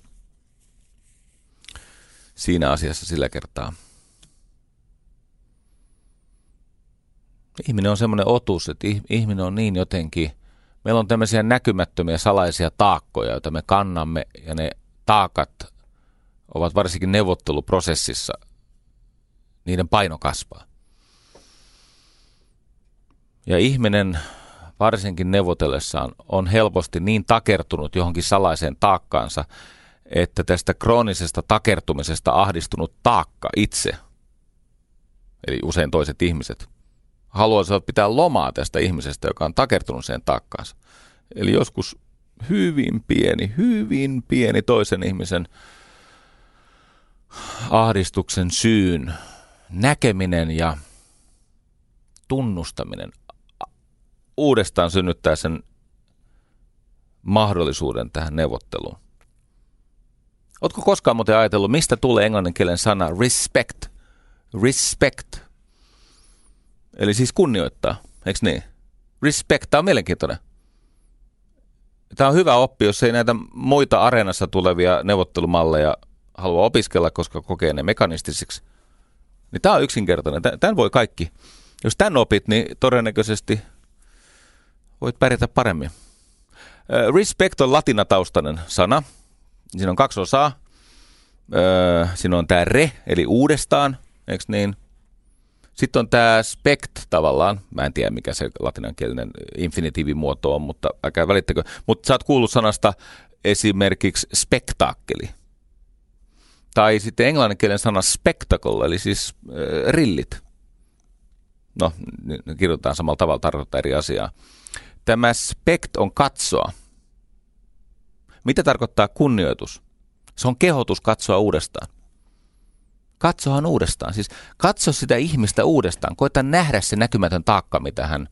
siinä asiassa sillä kertaa. Ihminen on semmoinen otus, että ihminen on niin jotenkin, meillä on tämmöisiä näkymättömiä salaisia taakkoja, joita me kannamme ja ne taakat ovat varsinkin neuvotteluprosessissa, niiden paino kasvaa. Ja ihminen varsinkin neuvotellessaan, on helposti niin takertunut johonkin salaiseen taakkaansa, että tästä kroonisesta takertumisesta ahdistunut taakka itse, eli usein toiset ihmiset, haluaisivat pitää lomaa tästä ihmisestä, joka on takertunut sen taakkaansa. Eli joskus hyvin pieni, hyvin pieni toisen ihmisen ahdistuksen syyn näkeminen ja tunnustaminen uudestaan synnyttää sen mahdollisuuden tähän neuvotteluun. Oletko koskaan muuten ajatellut, mistä tulee englanninkielen sana respect? Respect. Eli siis kunnioittaa, eikö niin? Respect, tämä on mielenkiintoinen. Tämä on hyvä oppi, jos ei näitä muita areenassa tulevia neuvottelumalleja halua opiskella, koska kokee ne mekanistisiksi. Niin tämä on yksinkertainen. Tämän voi kaikki. Jos tämän opit, niin todennäköisesti voit pärjätä paremmin. Respect on latinataustainen sana. Siinä on kaksi osaa. Siinä on tämä re, eli uudestaan, eikö niin? Sitten on tämä spect tavallaan. Mä en tiedä, mikä se latinankielinen infinitiivimuoto on, mutta älkää välittäkö. Mutta sä oot kuullut sanasta esimerkiksi spektaakkeli. Tai sitten englanninkielinen sana spectacle, eli siis äh, rillit. No, kirjoitetaan samalla tavalla, tarkoittaa eri asiaa. Tämä spekt on katsoa. Mitä tarkoittaa kunnioitus? Se on kehotus katsoa uudestaan. Katsohan uudestaan. Siis katso sitä ihmistä uudestaan. Koita nähdä se näkymätön taakka, mitä hän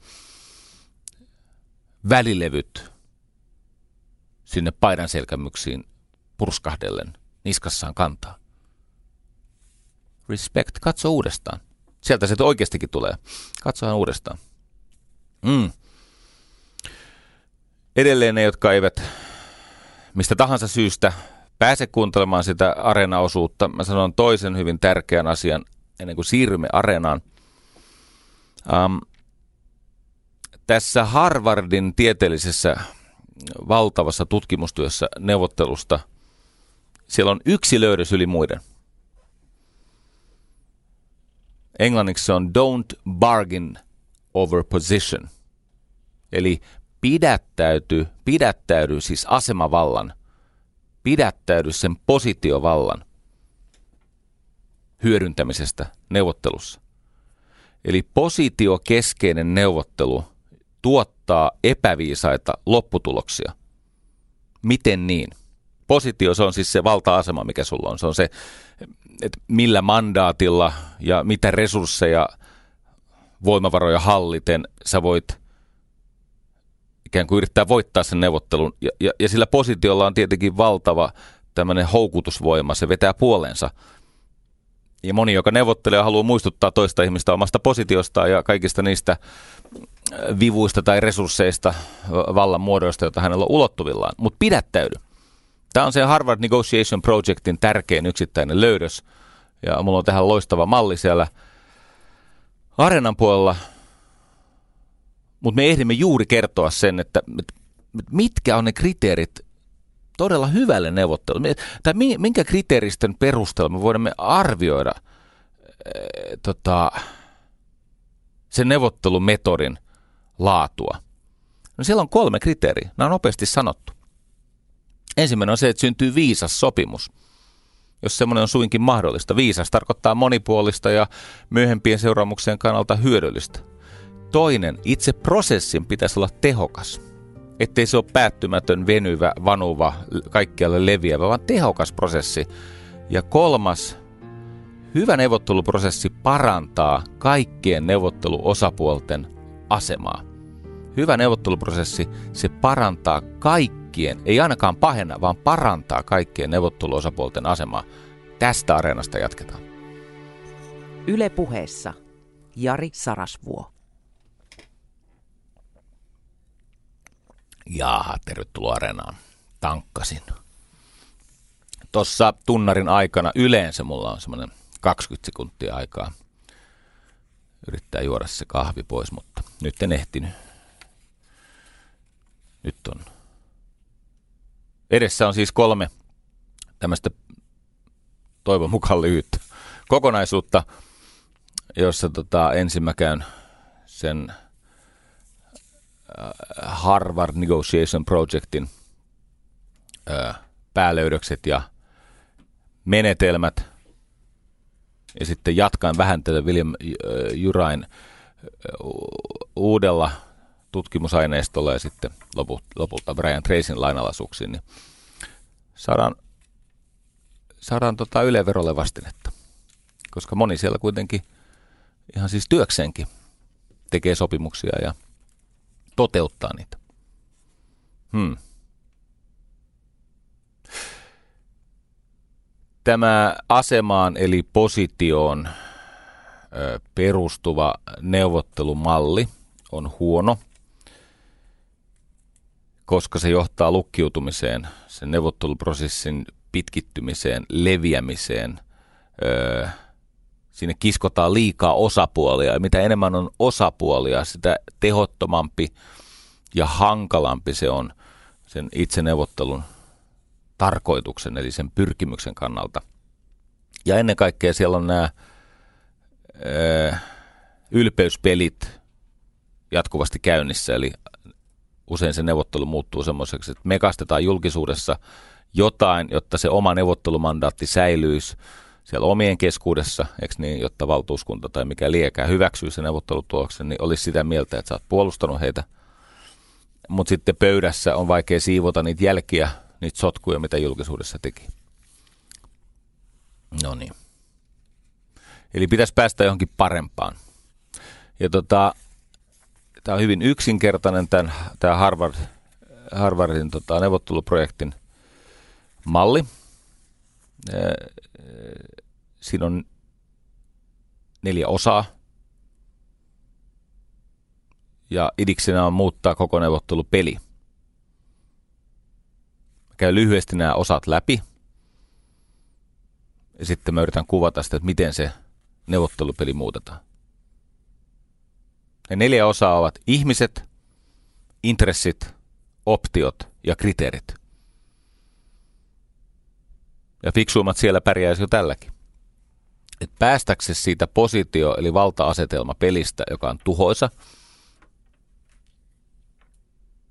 välilevyt sinne paidan selkämyksiin purskahdellen niskassaan kantaa. Respect. Katso uudestaan. Sieltä se oikeastikin tulee. Katsohan uudestaan. Mm edelleen ne, jotka eivät mistä tahansa syystä pääse kuuntelemaan sitä areenaosuutta, mä sanon toisen hyvin tärkeän asian ennen kuin siirrymme areenaan. Um, Tässä Harvardin tieteellisessä valtavassa tutkimustyössä neuvottelusta, siellä on yksi löydös yli muiden. Englanniksi se on don't bargain over position. Eli pidättäyty, pidättäydy siis asemavallan, pidättäydy sen positiovallan hyödyntämisestä neuvottelussa. Eli positiokeskeinen neuvottelu tuottaa epäviisaita lopputuloksia. Miten niin? Positio se on siis se valta-asema, mikä sulla on. Se on se, että millä mandaatilla ja mitä resursseja, voimavaroja halliten sä voit ikään kuin yrittää voittaa sen neuvottelun. Ja, ja, ja sillä positiolla on tietenkin valtava tämmöinen houkutusvoima, se vetää puolensa – ja moni, joka neuvottelee, haluaa muistuttaa toista ihmistä omasta positiostaan ja kaikista niistä äh, vivuista tai resursseista, vallan muodoista, joita hänellä on ulottuvillaan. Mutta pidättäydy. Tämä on se Harvard Negotiation Projectin tärkein yksittäinen löydös. Ja mulla on tähän loistava malli siellä areenan puolella. Mutta me ehdimme juuri kertoa sen, että mitkä on ne kriteerit, todella hyvälle neuvottelulle? Tai minkä kriteeristön perusteella me voimme arvioida äh, tota, sen neuvottelumetodin laatua? No siellä on kolme kriteeriä. Nämä on nopeasti sanottu. Ensimmäinen on se, että syntyy viisas sopimus. Jos semmoinen on suinkin mahdollista. Viisas tarkoittaa monipuolista ja myöhempien seuraamuksien kannalta hyödyllistä. Toinen, itse prosessin pitäisi olla tehokas ettei se ole päättymätön, venyvä, vanuva, kaikkialle leviävä, vaan tehokas prosessi. Ja kolmas, hyvä neuvotteluprosessi parantaa kaikkien neuvotteluosapuolten asemaa. Hyvä neuvotteluprosessi, se parantaa kaikkien, ei ainakaan pahenna, vaan parantaa kaikkien neuvotteluosapuolten asemaa. Tästä areenasta jatketaan. Yle puheessa Jari Sarasvuo. Jaaha, tervetuloa Areenaan. Tankkasin. Tuossa tunnarin aikana yleensä mulla on semmoinen 20 sekuntia aikaa yrittää juoda se kahvi pois, mutta nyt en ehtinyt. Nyt on. Edessä on siis kolme tämmöistä toivon mukaan lyhyttä kokonaisuutta, jossa tota, ensin mä käyn sen Äh, Harvard Negotiation Projectin äh, päälöydökset ja menetelmät. Ja sitten jatkan vähän tätä William äh, Jurain uudella tutkimusaineistolla ja sitten lopulta Brian Tracyn lainalaisuuksiin, niin saadaan, saadaan tota Yle verolle vastinetta. Koska moni siellä kuitenkin ihan siis työkseenkin tekee sopimuksia ja toteuttaa niitä. Hmm. Tämä asemaan eli positioon perustuva neuvottelumalli on huono, koska se johtaa lukkiutumiseen, sen neuvotteluprosessin pitkittymiseen, leviämiseen, ö, sinne kiskotaan liikaa osapuolia. Ja mitä enemmän on osapuolia, sitä tehottomampi ja hankalampi se on sen itse neuvottelun tarkoituksen, eli sen pyrkimyksen kannalta. Ja ennen kaikkea siellä on nämä ö, ylpeyspelit jatkuvasti käynnissä, eli usein se neuvottelu muuttuu semmoiseksi, että me kastetaan julkisuudessa jotain, jotta se oma neuvottelumandaatti säilyisi, siellä omien keskuudessa, eikö niin, jotta valtuuskunta tai mikä liekää hyväksyy sen neuvottelutuloksen, niin olisi sitä mieltä, että sä oot puolustanut heitä. Mutta sitten pöydässä on vaikea siivota niitä jälkiä, niitä sotkuja, mitä julkisuudessa teki. No niin. Eli pitäisi päästä johonkin parempaan. Ja tota, tämä on hyvin yksinkertainen tämän, tämä Harvard, Harvardin tota, neuvotteluprojektin malli Siinä on neljä osaa. Ja idiksenä on muuttaa koko neuvottelupeli. Mä käyn lyhyesti nämä osat läpi. Ja sitten mä yritän kuvata sitä, että miten se neuvottelupeli muutetaan. Ja neljä osaa ovat ihmiset, intressit, optiot ja kriteerit. Ja fiksuimmat siellä pärjäisi jo tälläkin. Et päästäksesi siitä positio- eli valta-asetelma pelistä, joka on tuhoisa,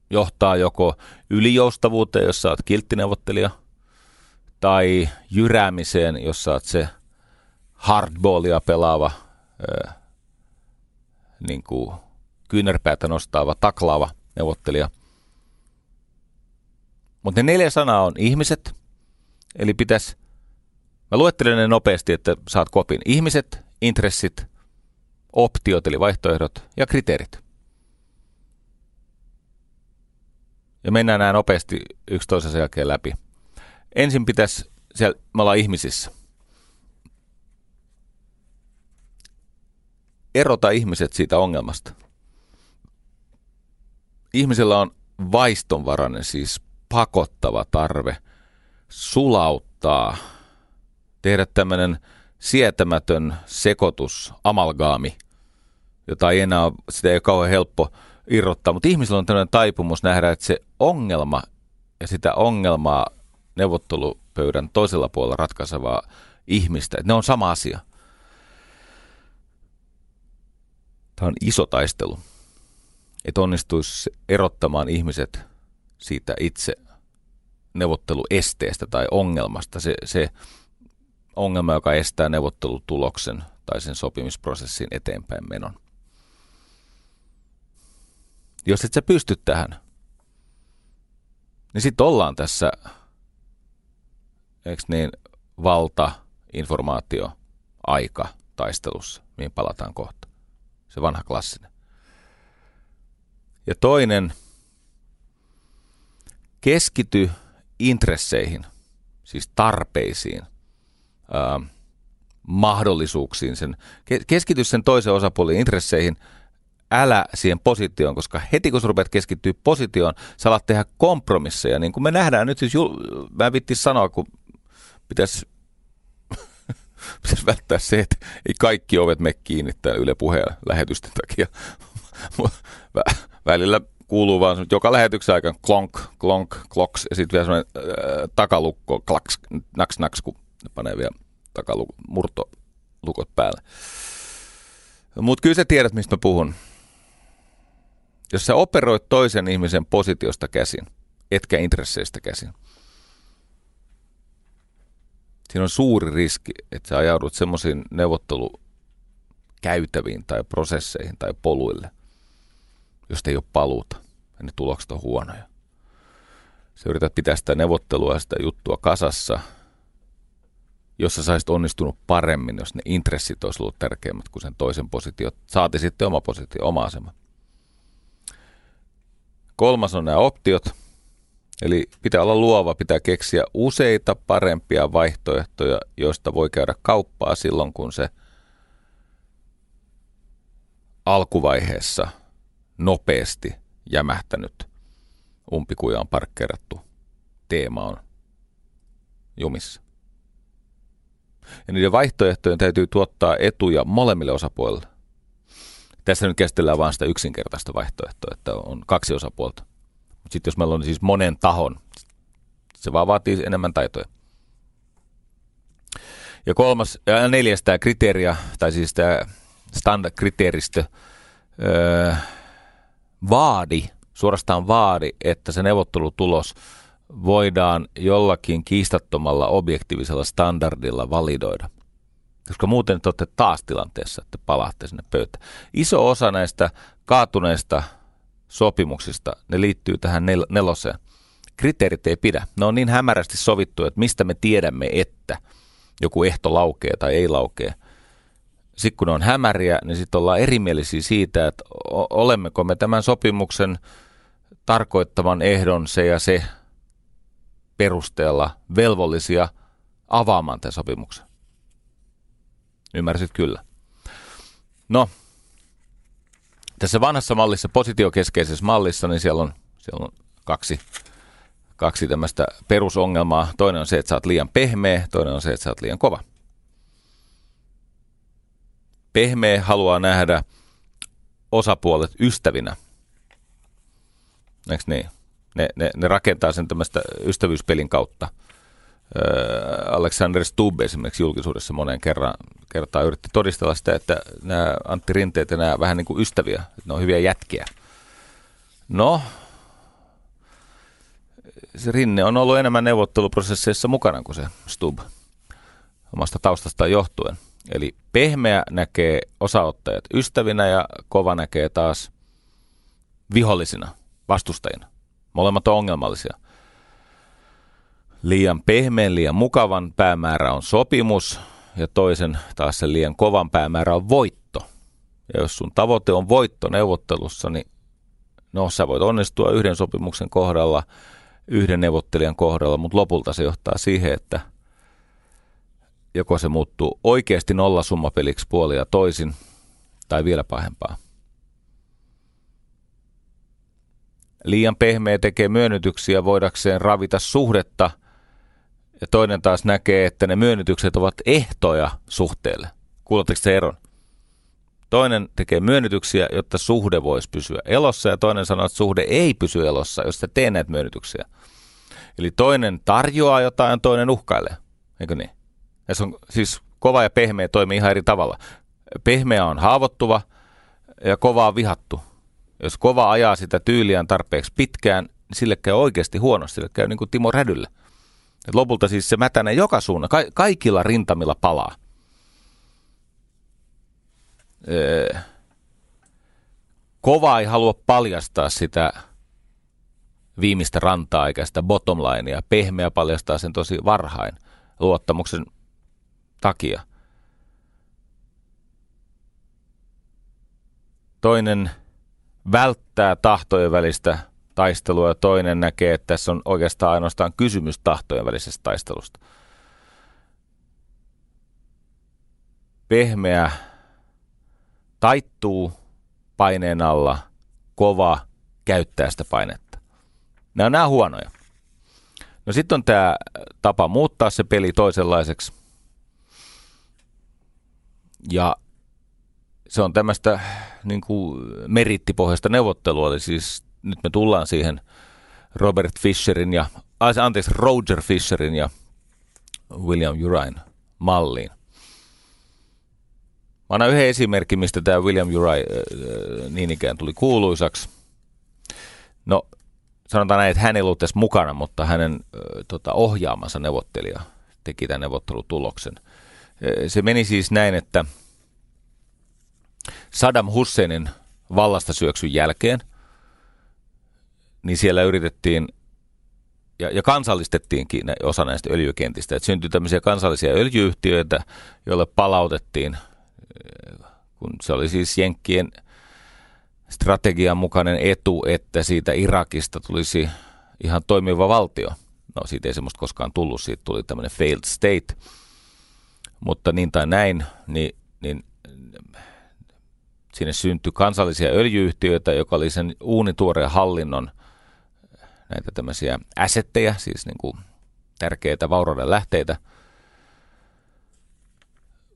johtaa joko ylijoustavuuteen, jos sä oot kilttineuvottelija, tai jyräämiseen, jos sä oot se hardballia pelaava, niin kuin kyynärpäätä nostaava, taklaava neuvottelija. Mutta ne neljä sanaa on ihmiset, eli pitäisi, mä luettelen ne nopeasti, että saat kopin. Ihmiset, intressit, optiot eli vaihtoehdot ja kriteerit. Ja mennään nämä nopeasti yksi toisensa jälkeen läpi. Ensin pitäisi, siellä, me ollaan ihmisissä. Erota ihmiset siitä ongelmasta. Ihmisellä on vaistonvarainen, siis pakottava tarve sulauttaa, tehdä tämmöinen sietämätön sekoitus, amalgaami, jota ei enää, sitä ei ole kauhean helppo irrottaa, mutta ihmisillä on tämmöinen taipumus nähdä, että se ongelma ja sitä ongelmaa neuvottelupöydän toisella puolella ratkaisevaa ihmistä, että ne on sama asia. Tämä on iso taistelu, että onnistuisi erottamaan ihmiset siitä itse neuvotteluesteestä tai ongelmasta. Se, se ongelma, joka estää neuvottelutuloksen tai sen sopimisprosessin eteenpäin menon. Jos et sä pysty tähän, niin sitten ollaan tässä, eikö niin, valta, informaatio, aika taistelussa, mihin palataan kohta. Se vanha klassinen. Ja toinen, keskity intresseihin, siis tarpeisiin, ää, mahdollisuuksiin, sen, keskity sen toisen osapuolen intresseihin, älä siihen positioon, koska heti kun sä rupeat keskittyä positioon, sä alat tehdä kompromisseja, niin kuin me nähdään nyt siis, jul- mä vittis sanoa, kun pitäisi pitäisi välttää se, että ei kaikki ovet me kiinni täällä Yle Puheen lähetysten takia. Välillä kuuluu vaan joka lähetyksen aikana klonk, klonk, kloks ja sitten vielä semmoinen äh, takalukko, klaks, naks, naks, kun ne panee vielä takalukko, murtolukot päälle. Mutta kyllä sä tiedät, mistä mä puhun. Jos sä operoit toisen ihmisen positiosta käsin, etkä intresseistä käsin, siinä on suuri riski, että sä ajaudut semmoisiin neuvottelukäytäviin tai prosesseihin tai poluille, josta ei ole paluuta ja ne tulokset on huonoja. Sä yrität pitää sitä neuvottelua ja sitä juttua kasassa, jossa saisit onnistunut paremmin, jos ne intressit olisi ollut tärkeimmät kuin sen toisen positio. Saati sitten oma positio, oma asema. Kolmas on nämä optiot. Eli pitää olla luova, pitää keksiä useita parempia vaihtoehtoja, joista voi käydä kauppaa silloin, kun se alkuvaiheessa nopeasti jämähtänyt umpikujaan parkkeerattu teema on jumissa. Ja niiden vaihtoehtojen täytyy tuottaa etuja molemmille osapuolille. Tässä nyt käsitellään vain sitä yksinkertaista vaihtoehtoa, että on kaksi osapuolta. Mutta sitten jos meillä on siis monen tahon, se vaan vaatii enemmän taitoja. Ja kolmas ja neljäs tämä kriteeria, tai siis tämä standard-kriteeristö, öö, vaadi, suorastaan vaadi, että se neuvottelutulos voidaan jollakin kiistattomalla objektiivisella standardilla validoida. Koska muuten te olette taas tilanteessa, että palaatte sinne pöytään. Iso osa näistä kaatuneista sopimuksista, ne liittyy tähän nel- neloseen. Kriteerit ei pidä. Ne on niin hämärästi sovittu, että mistä me tiedämme, että joku ehto laukee tai ei laukee – sitten kun ne on hämäriä, niin sitten ollaan erimielisiä siitä, että olemmeko me tämän sopimuksen tarkoittavan ehdon se ja se perusteella velvollisia avaamaan tämän sopimuksen. Ymmärsit kyllä. No, tässä vanhassa mallissa, positiokeskeisessä mallissa, niin siellä on, siellä on kaksi, kaksi tämmöistä perusongelmaa. Toinen on se, että sä oot liian pehmeä, toinen on se, että sä oot liian kova. Pehmeä haluaa nähdä osapuolet ystävinä. Eikö niin? Ne, ne, ne rakentaa sen tämmöistä ystävyyspelin kautta. Öö, Alexander Stubb esimerkiksi julkisuudessa monen kerran, kertaa yritti todistella sitä, että nämä Antti Rinteet ja nämä vähän niin kuin ystäviä, että ne on hyviä jätkiä. No, se Rinne on ollut enemmän neuvotteluprosesseissa mukana kuin se Stubb omasta taustastaan johtuen. Eli pehmeä näkee osaottajat ystävinä ja kova näkee taas vihollisina, vastustajina. Molemmat on ongelmallisia. Liian pehmeän, liian mukavan päämäärä on sopimus ja toisen taas sen liian kovan päämäärä on voitto. Ja jos sun tavoite on voitto neuvottelussa, niin no sä voit onnistua yhden sopimuksen kohdalla, yhden neuvottelijan kohdalla, mutta lopulta se johtaa siihen, että joko se muuttuu oikeasti nollasummapeliksi puoli ja toisin, tai vielä pahempaa. Liian pehmeä tekee myönnytyksiä voidakseen ravita suhdetta, ja toinen taas näkee, että ne myönnytykset ovat ehtoja suhteelle. Kuuletteko se eron? Toinen tekee myönnytyksiä, jotta suhde voisi pysyä elossa, ja toinen sanoo, että suhde ei pysy elossa, jos sä tee näitä myönnytyksiä. Eli toinen tarjoaa jotain, toinen uhkailee. Eikö niin? Ja se on siis kova ja pehmeä toimii ihan eri tavalla. Pehmeä on haavoittuva ja kova on vihattu. Jos kova ajaa sitä tyyliään tarpeeksi pitkään, niin sille käy oikeasti huonosti. Sille käy niin kuin Timo Rädylle. Et lopulta siis se mätänee joka suunnan. Ka- kaikilla rintamilla palaa. Öö, kova ei halua paljastaa sitä viimeistä rantaa eikä sitä bottom linea. Pehmeä paljastaa sen tosi varhain luottamuksen takia. Toinen välttää tahtojen välistä taistelua ja toinen näkee, että tässä on oikeastaan ainoastaan kysymys tahtojen välisestä taistelusta. Pehmeä taittuu paineen alla, kova käyttää sitä painetta. Nämä on nämä huonoja. No sitten on tämä tapa muuttaa se peli toisenlaiseksi. Ja se on tämmöistä niin kuin merittipohjaista neuvottelua, eli siis nyt me tullaan siihen Robert Fisherin ja, anteeksi, Roger Fisherin ja William Urain malliin. Mä annan yhden esimerkin, mistä tämä William Urai äh, niin ikään tuli kuuluisaksi. No, sanotaan näin, että hän ei ollut tässä mukana, mutta hänen äh, tota, ohjaamansa neuvottelija teki tämän neuvottelutuloksen. Äh, se meni siis näin, että Saddam Husseinin vallasta syöksyn jälkeen, niin siellä yritettiin ja, ja kansallistettiinkin osa näistä öljykentistä. Että syntyi tämmöisiä kansallisia öljyyhtiöitä, joille palautettiin, kun se oli siis Jenkkien strategian mukainen etu, että siitä Irakista tulisi ihan toimiva valtio. No siitä ei semmoista koskaan tullut, siitä tuli tämmöinen failed state. Mutta niin tai näin, niin, niin sinne syntyi kansallisia öljyyhtiöitä, joka oli sen uunituoreen hallinnon näitä tämmöisiä assetteja, siis niin kuin tärkeitä vaurauden lähteitä.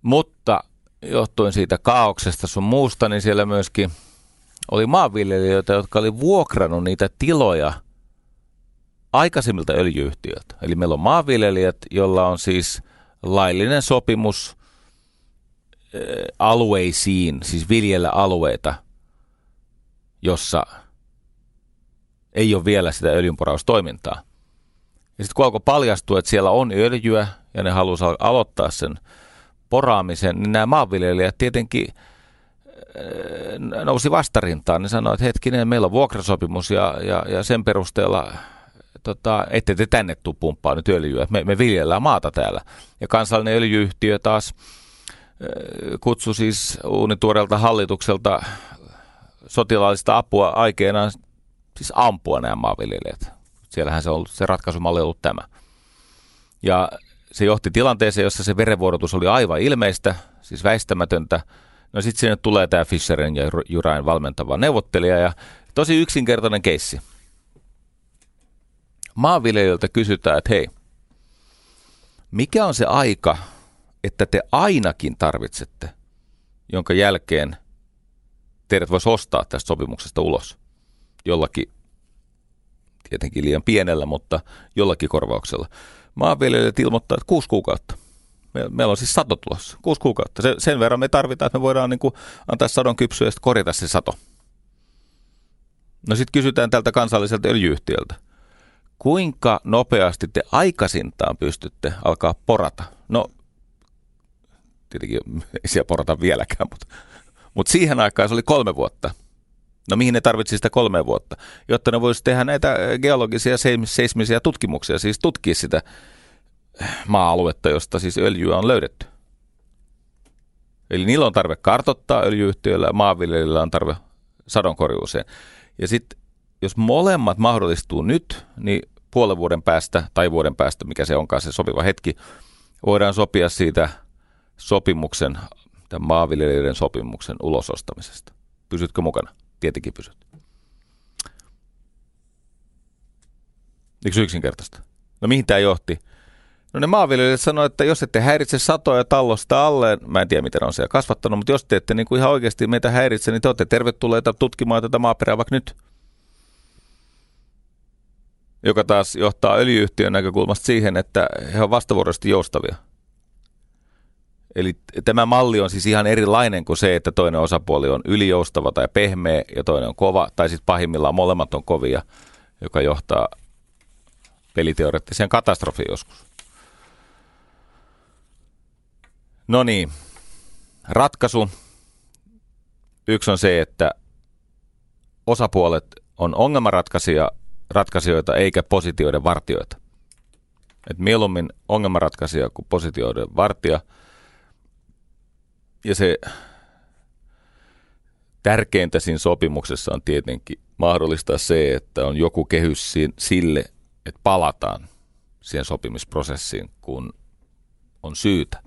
Mutta johtuen siitä kaauksesta sun muusta, niin siellä myöskin oli maanviljelijöitä, jotka oli vuokrannut niitä tiloja aikaisemmilta öljyyhtiöiltä. Eli meillä on maanviljelijät, jolla on siis laillinen sopimus alueisiin, siis viljellä alueita, jossa ei ole vielä sitä öljynporaustoimintaa. Ja sitten kun alkoi paljastua, että siellä on öljyä ja ne halusivat aloittaa sen poraamisen, niin nämä maanviljelijät tietenkin nousi vastarintaan. Ne sanoivat, että hetkinen, meillä on vuokrasopimus ja, ja, ja sen perusteella tota, ette te tänne tuu pumppaa nyt öljyä. Me, me viljellään maata täällä. Ja kansallinen öljyyhtiö taas kutsui siis uunituoreelta hallitukselta sotilaallista apua aikeena siis ampua nämä maanviljelijät. Siellähän se, on se ratkaisumalli on ollut tämä. Ja se johti tilanteeseen, jossa se verenvuorotus oli aivan ilmeistä, siis väistämätöntä. No sitten sinne tulee tämä Fisherin ja Jurain valmentava neuvottelija ja tosi yksinkertainen keissi. Maanviljelijöiltä kysytään, että hei, mikä on se aika, että te ainakin tarvitsette, jonka jälkeen teidät voisi ostaa tästä sopimuksesta ulos jollakin tietenkin liian pienellä, mutta jollakin korvauksella. Maanviljelijät ilmoittaa, että kuusi kuukautta. Meillä on siis sato tulossa, kuusi kuukautta. Se, sen verran me tarvitaan, että me voidaan niin kuin antaa sadon kypsyä ja korjata se sato. No sitten kysytään tältä kansalliselta öljyyhtiöltä. Kuinka nopeasti te aikaisintaan pystytte alkaa porata? No, tietenkin ei siellä porata vieläkään, mutta, mutta siihen aikaan se oli kolme vuotta. No mihin ne tarvitsi sitä kolme vuotta? Jotta ne voisi tehdä näitä geologisia seismisiä tutkimuksia, siis tutkia sitä maa-aluetta, josta siis öljyä on löydetty. Eli niillä on tarve kartottaa öljyyhtiöillä maanviljelijöillä on tarve sadonkorjuuseen. Ja sitten jos molemmat mahdollistuu nyt, niin puolen vuoden päästä tai vuoden päästä, mikä se onkaan se sopiva hetki, voidaan sopia siitä sopimuksen, tämän maanviljelijöiden sopimuksen ulosostamisesta. Pysytkö mukana? Tietenkin pysyt. Eikö yksinkertaista? No mihin tämä johti? No ne maanviljelijät sanoivat, että jos ette häiritse satoja tallosta alle, mä en tiedä miten on siellä kasvattanut, mutta jos te ette niin kuin ihan oikeasti meitä häiritse, niin te olette tervetulleita tutkimaan tätä maaperää vaikka nyt. Joka taas johtaa öljyyhtiön näkökulmasta siihen, että he ovat vastavuoroisesti joustavia. Eli tämä malli on siis ihan erilainen kuin se, että toinen osapuoli on ylijoustava tai pehmeä ja toinen on kova, tai sitten pahimmillaan molemmat on kovia, joka johtaa peliteoreettiseen katastrofiin joskus. No niin, ratkaisu. Yksi on se, että osapuolet on ongelmanratkaisijoita eikä positioiden vartioita. Et mieluummin ongelmanratkaisija kuin positioiden vartija. Ja se tärkeintä siinä sopimuksessa on tietenkin mahdollistaa se, että on joku kehys sille, että palataan siihen sopimisprosessiin, kun on syytä.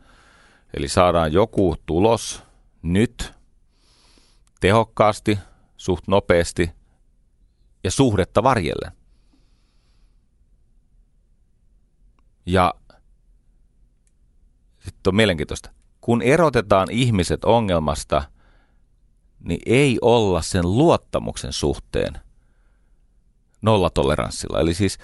Eli saadaan joku tulos nyt tehokkaasti, suht nopeasti ja suhdetta varjellen. Ja sitten on mielenkiintoista. Kun erotetaan ihmiset ongelmasta, niin ei olla sen luottamuksen suhteen nollatoleranssilla. Eli siis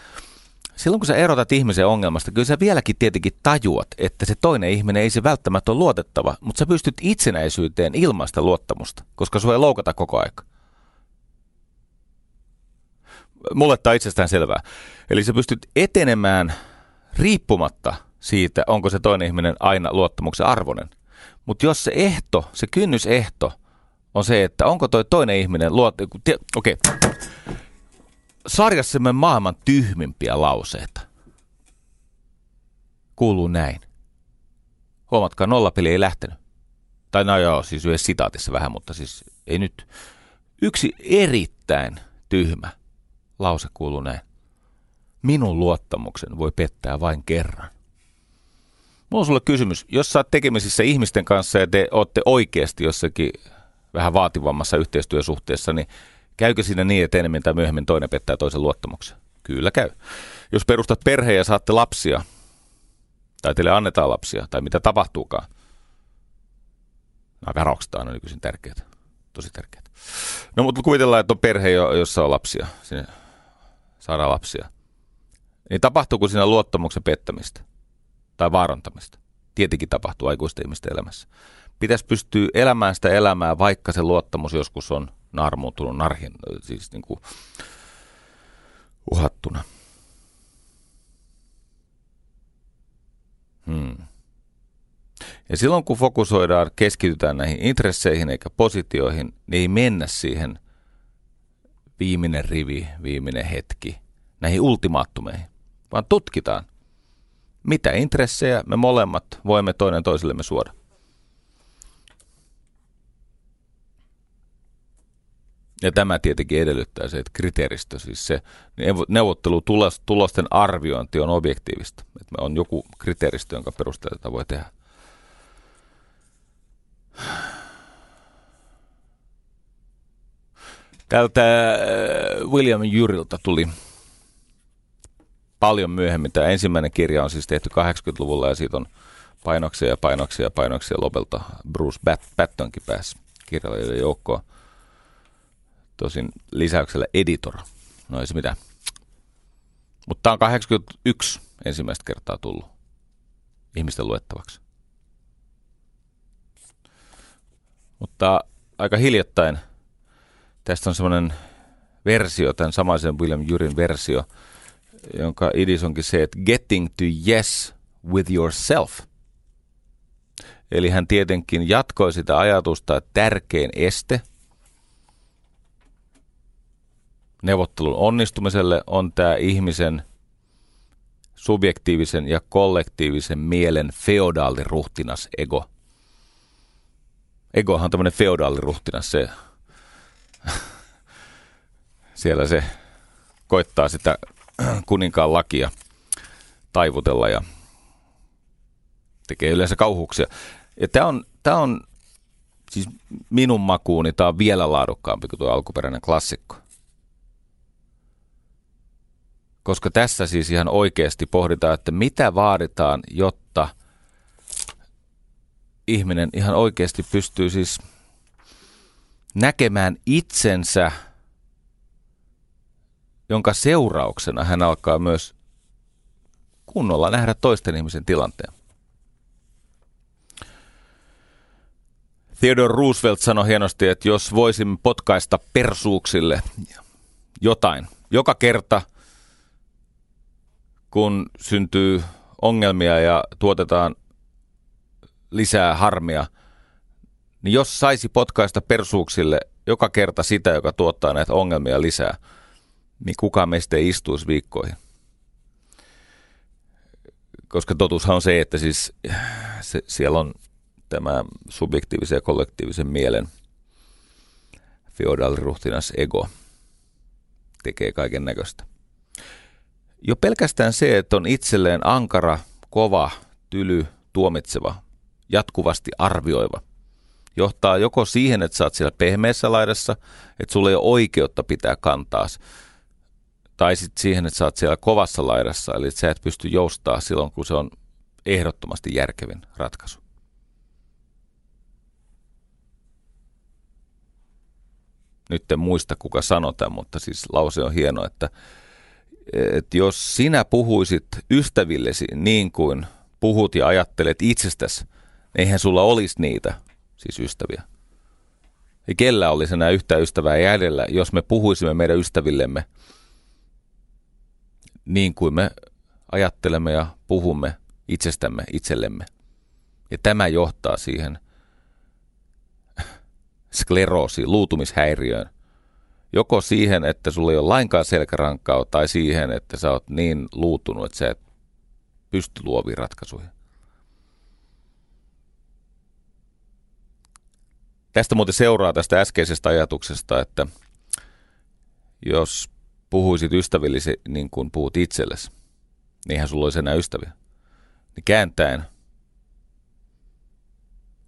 silloin kun sä erotat ihmisen ongelmasta, kyllä sä vieläkin tietenkin tajuat, että se toinen ihminen ei se välttämättä ole luotettava, mutta sä pystyt itsenäisyyteen ilmaista luottamusta, koska sua ei loukata koko aika. Mulle tämä on itsestään selvää. Eli sä pystyt etenemään riippumatta siitä, onko se toinen ihminen aina luottamuksen arvoinen. Mutta jos se ehto, se kynnysehto on se, että onko toi toinen ihminen luot... Okei, okay sarjassamme maailman tyhmimpiä lauseita. Kuuluu näin. Huomatkaa, nollapeli ei lähtenyt. Tai no joo, siis yhdessä sitaatissa vähän, mutta siis ei nyt. Yksi erittäin tyhmä lause kuuluu näin. Minun luottamuksen voi pettää vain kerran. Mulla on sulle kysymys. Jos sä oot tekemisissä ihmisten kanssa ja te ootte oikeasti jossakin vähän vaativammassa yhteistyösuhteessa, niin Käykö siinä niin, että enemmän tai myöhemmin toinen pettää toisen luottamuksen? Kyllä käy. Jos perustat perheen ja saatte lapsia, tai teille annetaan lapsia, tai mitä tapahtuukaan, nämä varaukset on nykyisin tärkeitä, tosi tärkeitä. No mutta kuvitellaan, että on perhe, jossa on lapsia, sinne saadaan lapsia. Niin tapahtuuko siinä luottamuksen pettämistä tai vaarantamista? Tietenkin tapahtuu aikuisten ihmisten elämässä. Pitäisi pystyä elämään sitä elämää, vaikka se luottamus joskus on naarmuutunut narhin, siis niin kuin uhattuna. Hmm. Ja silloin kun fokusoidaan, keskitytään näihin intresseihin eikä positioihin, niin ei mennä siihen viimeinen rivi, viimeinen hetki, näihin ultimaattumeihin, vaan tutkitaan, mitä intressejä me molemmat voimme toinen toisellemme suoda. Ja tämä tietenkin edellyttää se, että kriteeristö, siis se neuvottelutulosten arviointi on objektiivista. Että on joku kriteeristö, jonka perusteella tätä voi tehdä. Tältä äh, William Jurilta tuli paljon myöhemmin. Tämä ensimmäinen kirja on siis tehty 80-luvulla ja siitä on painoksia ja painoksia ja painoksia lopelta Bruce Pattonkin pääsi kirjailijoiden joukkoon. Tosin lisäyksellä editor. No ei se mitään. Mutta tämä on 81 ensimmäistä kertaa tullut ihmisten luettavaksi. Mutta aika hiljattain tästä on semmoinen versio, tämän samaisen William Jurin versio, jonka idis onkin se, että getting to yes with yourself. Eli hän tietenkin jatkoi sitä ajatusta, että tärkein este neuvottelun onnistumiselle on tämä ihmisen subjektiivisen ja kollektiivisen mielen feodaaliruhtinas ego. Egohan on tämmöinen feodaaliruhtinas, se siellä se koittaa sitä kuninkaan lakia taivutella ja tekee yleensä kauhuuksia. Ja tämä on, tämä on siis minun makuuni, tämä on vielä laadukkaampi kuin tuo alkuperäinen klassikko. Koska tässä siis ihan oikeasti pohditaan, että mitä vaaditaan, jotta ihminen ihan oikeasti pystyy siis näkemään itsensä, jonka seurauksena hän alkaa myös kunnolla nähdä toisten ihmisen tilanteen. Theodore Roosevelt sanoi hienosti, että jos voisimme potkaista persuuksille jotain, joka kerta kun syntyy ongelmia ja tuotetaan lisää harmia, niin jos saisi potkaista persuuksille joka kerta sitä, joka tuottaa näitä ongelmia lisää, niin kukaan meistä ei istuisi viikkoihin. Koska totuushan on se, että siis se, siellä on tämä subjektiivisen ja kollektiivisen mielen feodaaliruhtinas ego tekee kaiken näköistä. Jo pelkästään se, että on itselleen ankara, kova, tyly, tuomitseva, jatkuvasti arvioiva, johtaa joko siihen, että sä oot siellä pehmeässä laidassa, että sulla ei ole oikeutta pitää kantaas, tai sitten siihen, että sä oot siellä kovassa laidassa, eli että sä et pysty joustaa silloin, kun se on ehdottomasti järkevin ratkaisu. Nyt en muista, kuka sanoi mutta siis lause on hieno, että, että jos sinä puhuisit ystävillesi niin kuin puhut ja ajattelet itsestäsi, eihän sulla olisi niitä, siis ystäviä. Ja kellä olisi enää yhtä ystävää jäljellä, jos me puhuisimme meidän ystävillemme niin kuin me ajattelemme ja puhumme itsestämme itsellemme. Ja tämä johtaa siihen skleroosiin, luutumishäiriöön. Joko siihen, että sulla ei ole lainkaan selkärankaa, tai siihen, että sä oot niin luutunut, että sä et pysty luoviin ratkaisuihin. Tästä muuten seuraa tästä äskeisestä ajatuksesta, että jos puhuisit ystävillisi niin kuin puhut itsellesi, niin eihän sulla olisi enää ystäviä. Niin kääntäen,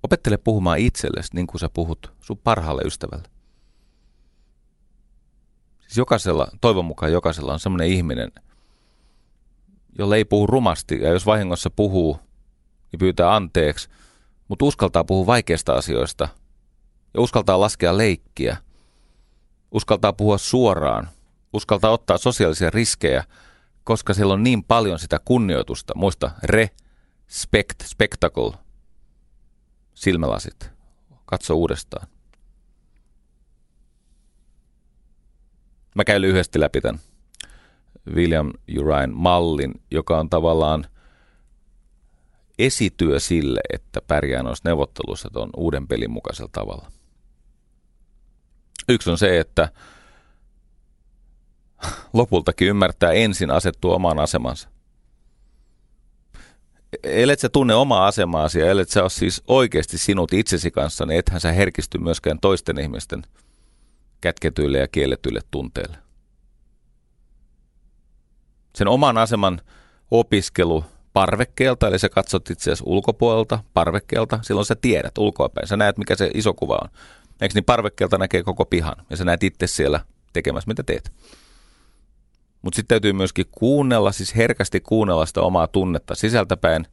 opettele puhumaan itsellesi niin kuin sä puhut sun parhaalle ystävälle. Siis jokaisella, toivon mukaan jokaisella on semmoinen ihminen, jolle ei puhu rumasti, ja jos vahingossa puhuu, niin pyytää anteeksi, mutta uskaltaa puhua vaikeista asioista – ja uskaltaa laskea leikkiä, uskaltaa puhua suoraan, uskaltaa ottaa sosiaalisia riskejä, koska siellä on niin paljon sitä kunnioitusta. Muista, respect, spectacle, silmälasit. Katso uudestaan. Mä käyn lyhyesti läpi tämän William Urain mallin, joka on tavallaan esityö sille, että pärjää noissa neuvotteluissa tuon uuden pelin mukaisella tavalla. Yksi on se, että lopultakin ymmärtää ensin asettua omaan asemansa. Ellet sä tunne omaa asemaasi ja ellet sä ole siis oikeasti sinut itsesi kanssa, niin ethän sä herkisty myöskään toisten ihmisten kätketyille ja kielletyille tunteille. Sen oman aseman opiskelu parvekkeelta, eli sä katsot itseäsi ulkopuolelta, parvekkeelta, silloin sä tiedät ulkoapäin. Sä näet, mikä se iso kuva on. Eikö niin parvekkeelta näkee koko pihan ja sä näet itse siellä tekemässä, mitä teet. Mutta sitten täytyy myöskin kuunnella, siis herkästi kuunnella sitä omaa tunnetta sisältäpäin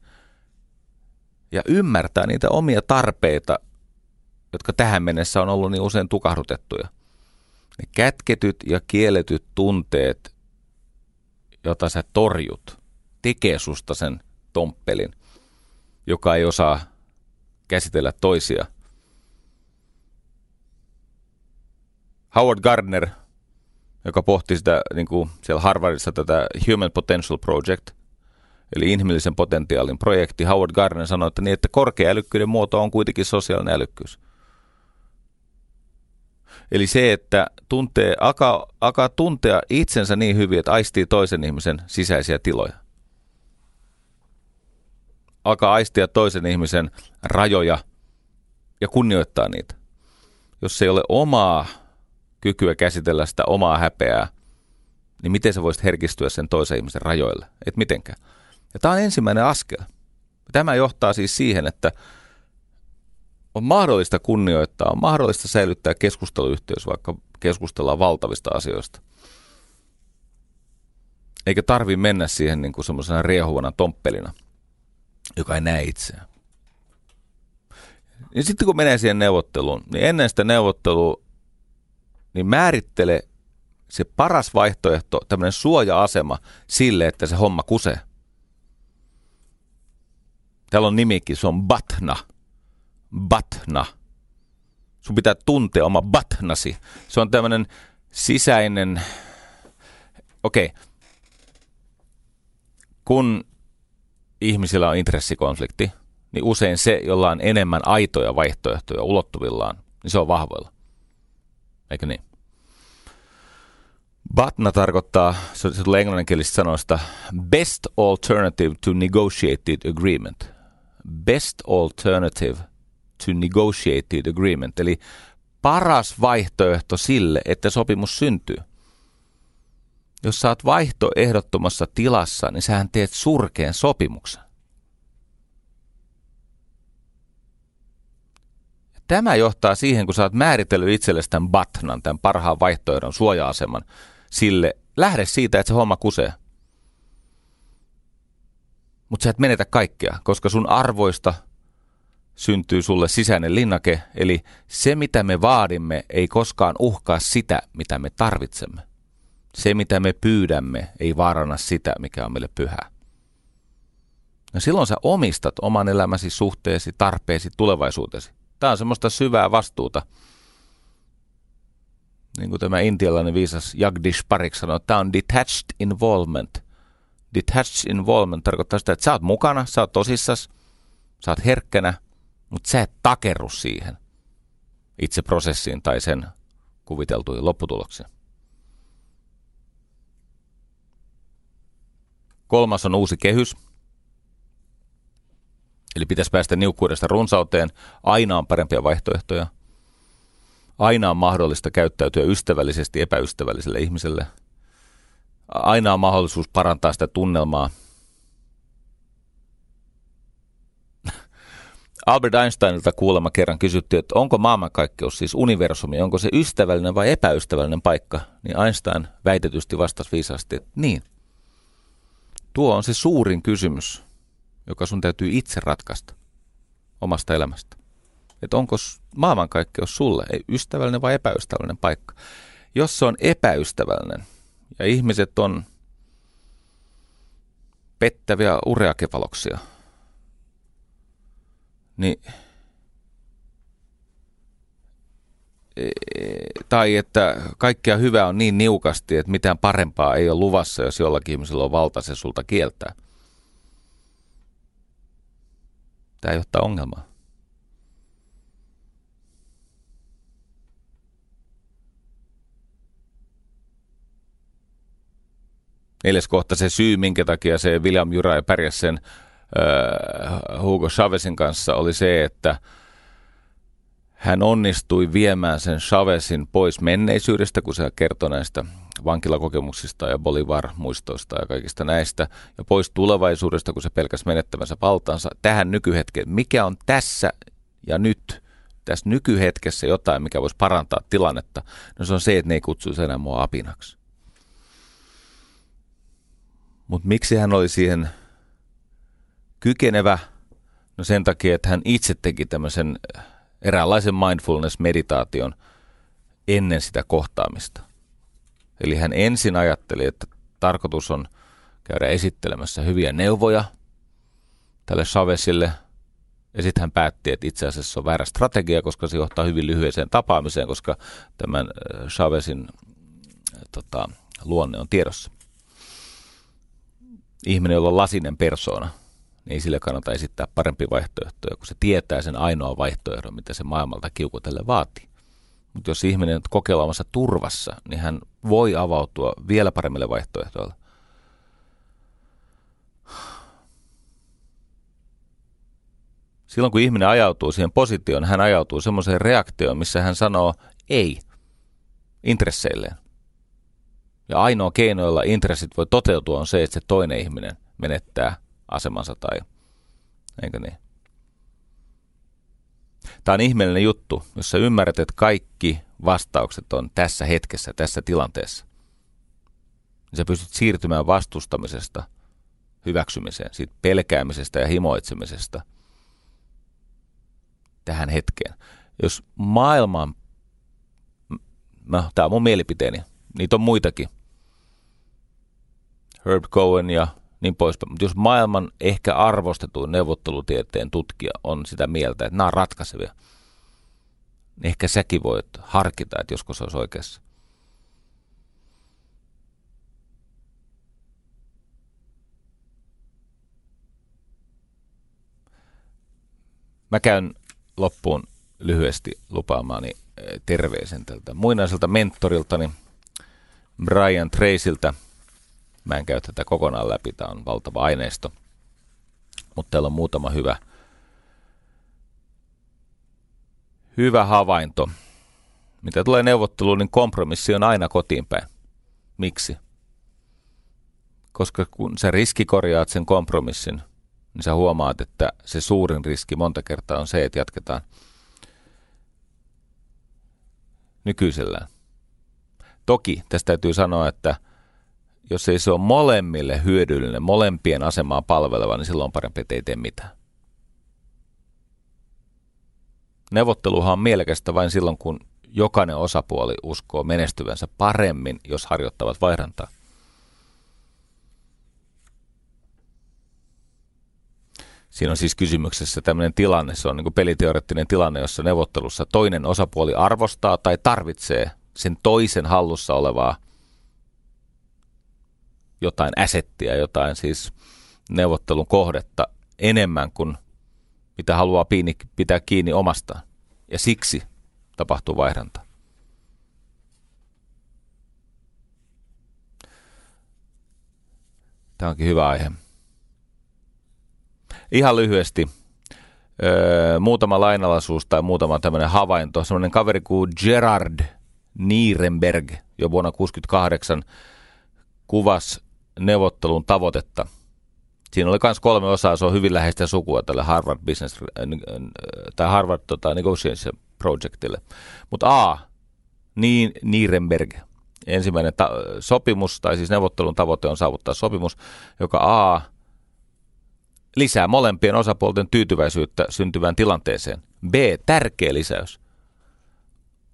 ja ymmärtää niitä omia tarpeita, jotka tähän mennessä on ollut niin usein tukahdutettuja. Ne kätketyt ja kielletyt tunteet, jota sä torjut, tekee susta sen tomppelin, joka ei osaa käsitellä toisia. Howard Gardner, joka pohti sitä niin kuin siellä Harvardissa tätä Human Potential Project, eli inhimillisen potentiaalin projekti, Howard Gardner sanoi, että, niin, että korkea älykkyyden muoto on kuitenkin sosiaalinen älykkyys. Eli se, että tuntee, alkaa, alkaa tuntea itsensä niin hyvin, että aistii toisen ihmisen sisäisiä tiloja. Alkaa aistia toisen ihmisen rajoja ja kunnioittaa niitä. Jos ei ole omaa kykyä käsitellä sitä omaa häpeää, niin miten sä voisit herkistyä sen toisen ihmisen rajoille? Et mitenkään. Ja tämä on ensimmäinen askel. Tämä johtaa siis siihen, että on mahdollista kunnioittaa, on mahdollista säilyttää keskusteluyhteys, vaikka keskustellaan valtavista asioista. Eikä tarvi mennä siihen niin semmoisena riehuvana tomppelina, joka ei näe itseään. Ja sitten kun menee siihen neuvotteluun, niin ennen sitä neuvottelua, niin määrittele se paras vaihtoehto, tämmöinen suoja-asema sille, että se homma kusee. Täällä on nimikin, se on Batna – batna. Sun pitää tuntea oma batnasi. Se on tämmöinen sisäinen, okei, okay. kun ihmisillä on intressikonflikti, niin usein se, jolla on enemmän aitoja vaihtoehtoja ulottuvillaan, niin se on vahvoilla. Eikö niin? Batna tarkoittaa, se tulee englanninkielisestä sanoista, best alternative to negotiated agreement. Best alternative to negotiated agreement, eli paras vaihtoehto sille, että sopimus syntyy. Jos oot vaihtoehdottomassa tilassa, niin sähän teet surkeen sopimuksen. Tämä johtaa siihen, kun sä oot määritellyt itsellesi tämän batnan, tämän parhaan vaihtoehdon suoja-aseman, sille lähde siitä, että se homma kusee. Mutta sä et menetä kaikkea, koska sun arvoista – syntyy sulle sisäinen linnake, eli se mitä me vaadimme ei koskaan uhkaa sitä, mitä me tarvitsemme. Se mitä me pyydämme ei vaarana sitä, mikä on meille pyhää. No silloin sä omistat oman elämäsi, suhteesi, tarpeesi, tulevaisuutesi. Tämä on semmoista syvää vastuuta. Niin kuin tämä intialainen viisas Jagdish Parik sanoi, tämä on detached involvement. Detached involvement tarkoittaa sitä, että sä oot mukana, sä oot tosissas, sä oot herkkänä – mutta sä et takerru siihen itse prosessiin tai sen kuviteltuihin lopputuloksiin. Kolmas on uusi kehys. Eli pitäisi päästä niukkuudesta runsauteen. Aina on parempia vaihtoehtoja. Aina on mahdollista käyttäytyä ystävällisesti epäystävälliselle ihmiselle. Aina on mahdollisuus parantaa sitä tunnelmaa – Albert Einsteinilta kuulemma kerran kysyttiin, että onko maailmankaikkeus siis universumi, onko se ystävällinen vai epäystävällinen paikka, niin Einstein väitetysti vastasi viisaasti, että niin. Tuo on se suurin kysymys, joka sun täytyy itse ratkaista omasta elämästä. Että onko maailmankaikkeus sulle ei ystävällinen vai epäystävällinen paikka. Jos se on epäystävällinen ja ihmiset on pettäviä ureakevaloksia – niin e, tai että kaikkea hyvää on niin niukasti, että mitään parempaa ei ole luvassa, jos jollakin ihmisellä on valta se sulta kieltää. Tämä johtaa ongelmaa. Neljäs kohta se syy, minkä takia se William Jura pärjäsi sen Äh, Hugo Chavezin kanssa oli se, että hän onnistui viemään sen Chavezin pois menneisyydestä, kun se kertoi näistä vankilakokemuksista ja Bolivar-muistoista ja kaikista näistä, ja pois tulevaisuudesta, kun se pelkäsi menettämänsä valtaansa, tähän nykyhetkeen. Mikä on tässä ja nyt, tässä nykyhetkessä jotain, mikä voisi parantaa tilannetta? No se on se, että ne ei kutsuisi enää mua apinaksi. Mutta miksi hän oli siihen kykenevä? No sen takia, että hän itse teki tämmöisen eräänlaisen mindfulness-meditaation ennen sitä kohtaamista. Eli hän ensin ajatteli, että tarkoitus on käydä esittelemässä hyviä neuvoja tälle Chavezille. Ja sitten hän päätti, että itse asiassa se on väärä strategia, koska se johtaa hyvin lyhyeseen tapaamiseen, koska tämän äh, Chavezin äh, tota, luonne on tiedossa. Ihminen, jolla on lasinen persoona, niin sille kannata esittää parempi vaihtoehtoja, kun se tietää sen ainoa vaihtoehdon, mitä se maailmalta kiukutelle vaatii. Mutta jos ihminen on kokeilemassa turvassa, niin hän voi avautua vielä paremmille vaihtoehdoille. Silloin kun ihminen ajautuu siihen positioon, hän ajautuu semmoiseen reaktioon, missä hän sanoo ei intresseilleen. Ja ainoa keino, jolla intressit voi toteutua, on se, että se toinen ihminen menettää asemansa tai eikö niin? Tämä on ihmeellinen juttu, jos sä ymmärrät, että kaikki vastaukset on tässä hetkessä, tässä tilanteessa. Niin sä pystyt siirtymään vastustamisesta hyväksymiseen, siitä pelkäämisestä ja himoitsemisesta tähän hetkeen. Jos maailman, no tämä on mun mielipiteeni, niitä on muitakin, Herb Cohen ja niin poispäin. Mutta jos maailman ehkä arvostetuin neuvottelutieteen tutkija on sitä mieltä, että nämä on ratkaisevia, niin ehkä säkin voit harkita, että joskus olisi oikeassa. Mä käyn loppuun lyhyesti lupaamaani eh, terveisen tältä muinaiselta mentoriltani Brian Tracyltä – Mä en käy tätä kokonaan läpi, tämä on valtava aineisto. Mutta täällä on muutama hyvä, hyvä havainto. Mitä tulee neuvotteluun, niin kompromissi on aina kotiin päin. Miksi? Koska kun sä riskikorjaat sen kompromissin, niin sä huomaat, että se suurin riski monta kertaa on se, että jatketaan nykyisellään. Toki tästä täytyy sanoa, että – jos ei se ole molemmille hyödyllinen, molempien asemaa palveleva, niin silloin on parempi, että ei tee mitään. Neuvotteluhan on mielekästä vain silloin, kun jokainen osapuoli uskoo menestyvänsä paremmin, jos harjoittavat vaihdantaa. Siinä on siis kysymyksessä tämmöinen tilanne, se on niin peliteoreettinen tilanne, jossa neuvottelussa toinen osapuoli arvostaa tai tarvitsee sen toisen hallussa olevaa jotain äsettiä, jotain siis neuvottelun kohdetta enemmän kuin mitä haluaa piini, pitää kiinni omastaan. Ja siksi tapahtuu vaihdanta. Tämä onkin hyvä aihe. Ihan lyhyesti öö, muutama lainalaisuus tai muutama tämmöinen havainto. Semmoinen kaveri kuin Gerard Nierenberg jo vuonna 1968 kuvasi neuvottelun tavoitetta. Siinä oli myös kolme osaa, se on hyvin läheistä sukua tälle Harvard Business äh, äh, tai Harvard tota, Negotiation Projectille. Mutta A, niin Nirenberg, ensimmäinen ta- sopimus, tai siis neuvottelun tavoite on saavuttaa sopimus, joka A, lisää molempien osapuolten tyytyväisyyttä syntyvään tilanteeseen. B, tärkeä lisäys,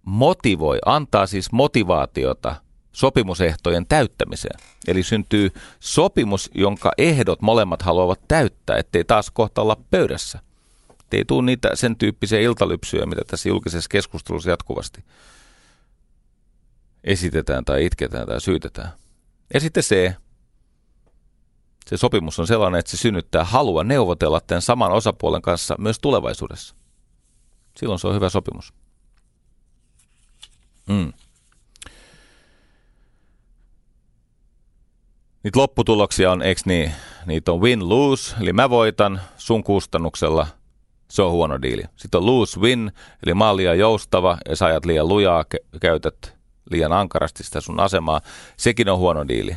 motivoi, antaa siis motivaatiota sopimusehtojen täyttämiseen. Eli syntyy sopimus, jonka ehdot molemmat haluavat täyttää, ettei taas kohta olla pöydässä. Ei tule niitä sen tyyppisiä iltalypsyjä, mitä tässä julkisessa keskustelussa jatkuvasti esitetään tai itketään tai syytetään. Ja sitten se, se sopimus on sellainen, että se synnyttää halua neuvotella tämän saman osapuolen kanssa myös tulevaisuudessa. Silloin se on hyvä sopimus. Mm. Niitä lopputuloksia on, eikö niin, niitä on win-lose, eli mä voitan sun kustannuksella, se on huono diili. Sitten on lose-win, eli mä oon liian joustava, ja sä ajat liian lujaa, käytät liian ankarasti sitä sun asemaa, sekin on huono diili.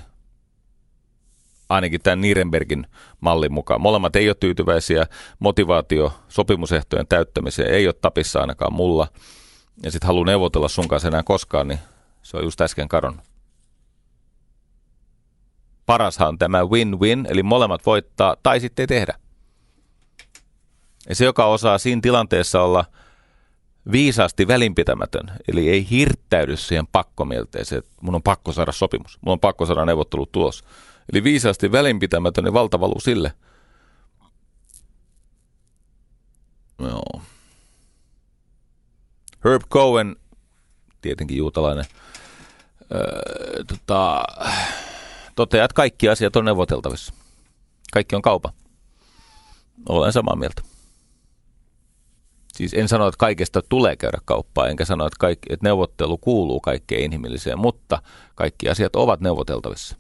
Ainakin tämän Nirenbergin mallin mukaan. Molemmat ei ole tyytyväisiä, motivaatio sopimusehtojen täyttämiseen ei ole tapissa ainakaan mulla. Ja sitten haluaa neuvotella sun kanssa enää koskaan, niin se on just äsken kadonnut parashan on tämä win-win, eli molemmat voittaa tai sitten ei tehdä. Ja se, joka osaa siinä tilanteessa olla viisaasti välinpitämätön, eli ei hirttäydy siihen pakkomielteeseen, että mun on pakko saada sopimus, mun on pakko saada neuvottelut tulos, Eli viisaasti välinpitämätön ja valta valuu sille. Joo. Herb Cohen, tietenkin juutalainen, öö, tota, toteaa, että kaikki asiat on neuvoteltavissa. Kaikki on kaupa. Olen samaa mieltä. Siis en sano, että kaikesta tulee käydä kauppaa, enkä sano, että, kaikki, että neuvottelu kuuluu kaikkeen inhimilliseen, mutta kaikki asiat ovat neuvoteltavissa.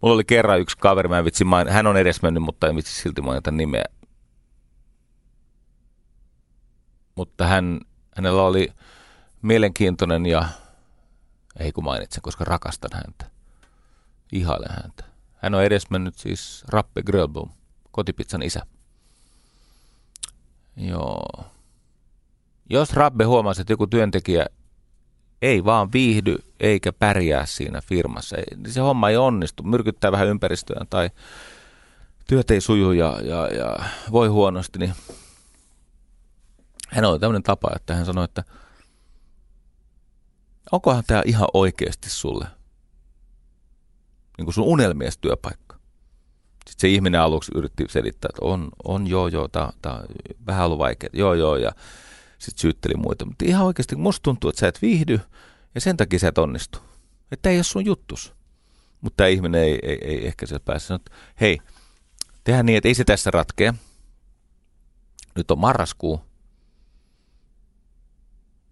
Mulla oli kerran yksi kaveri, mä vitsi main, hän on edes mennyt, mutta en vitsi silti mainita nimeä. Mutta hän, hänellä oli mielenkiintoinen ja, ei kun mainitsen, koska rakastan häntä. Ihailen häntä. Hän on edesmennyt siis Rappe Grölblom, kotipizzan isä. Joo. Jos Rabbe huomasi, että joku työntekijä ei vaan viihdy eikä pärjää siinä firmassa, niin se homma ei onnistu, myrkyttää vähän ympäristöä tai työt ei suju ja, ja, ja voi huonosti, niin hän oli tämmöinen tapa, että hän sanoi, että onkohan tämä ihan oikeasti sulle niin kuin sun unelmies työpaikka. Sitten se ihminen aluksi yritti selittää, että on, on joo, joo, tämä on vähän ollut vaikea, joo, joo, ja sitten syytteli muita. Mutta ihan oikeasti musta tuntuu, että sä et viihdy, ja sen takia sä et onnistu. Että ei ole sun juttus. Mutta tämä ihminen ei, ei, ei ehkä sieltä pääse sanoa, että hei, tehdään niin, että ei se tässä ratkea. Nyt on marraskuu.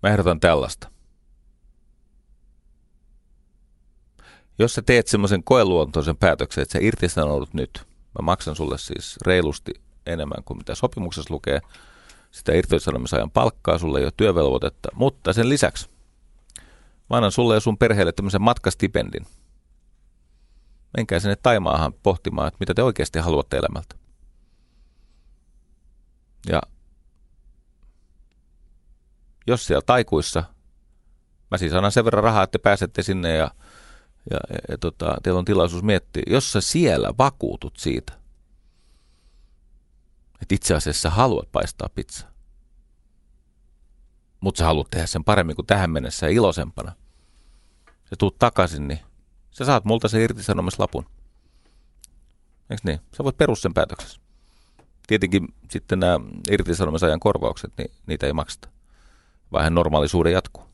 Mä ehdotan tällaista. Jos sä teet semmoisen koeluontoisen päätöksen, että sä irtisanoudut nyt, mä maksan sulle siis reilusti enemmän kuin mitä sopimuksessa lukee, sitä irtisanomisajan palkkaa, sulle ei ole työvelvoitetta, mutta sen lisäksi mä annan sulle ja sun perheelle tämmöisen matkastipendin. Menkää sinne Taimaahan pohtimaan, että mitä te oikeasti haluatte elämältä. Ja jos siellä taikuissa, mä siis annan sen verran rahaa, että te pääsette sinne ja ja, ja, ja tota, teillä on tilaisuus miettiä, jos sä siellä vakuutut siitä, että itse asiassa haluat paistaa pizzaa, mutta sä haluat tehdä sen paremmin kuin tähän mennessä ja iloisempana, ja tuut takaisin, niin sä saat multa se irtisanomislapun. Eikö niin? Sä voit perus sen päätöksessä. Tietenkin sitten nämä irtisanomisajan korvaukset, niin niitä ei makseta. Vähän normaalisuuden jatkuu.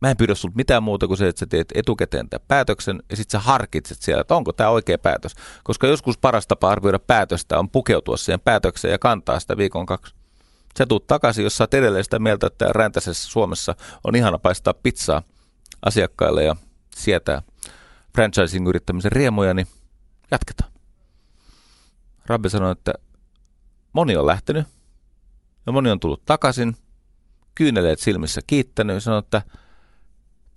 Mä en pyydä sulta mitään muuta kuin se, että sä teet etukäteen tämän päätöksen ja sitten sä harkitset siellä, että onko tämä oikea päätös. Koska joskus paras tapa arvioida päätöstä on pukeutua siihen päätökseen ja kantaa sitä viikon kaksi. Sä tuut takaisin, jos sä oot edelleen sitä mieltä, että räntäisessä Suomessa on ihana paistaa pizzaa asiakkaille ja sietää franchising-yrittämisen riemuja, niin jatketaan. Rabbi sanoi, että moni on lähtenyt ja moni on tullut takaisin, kyyneleet silmissä kiittänyt ja sanoi, että –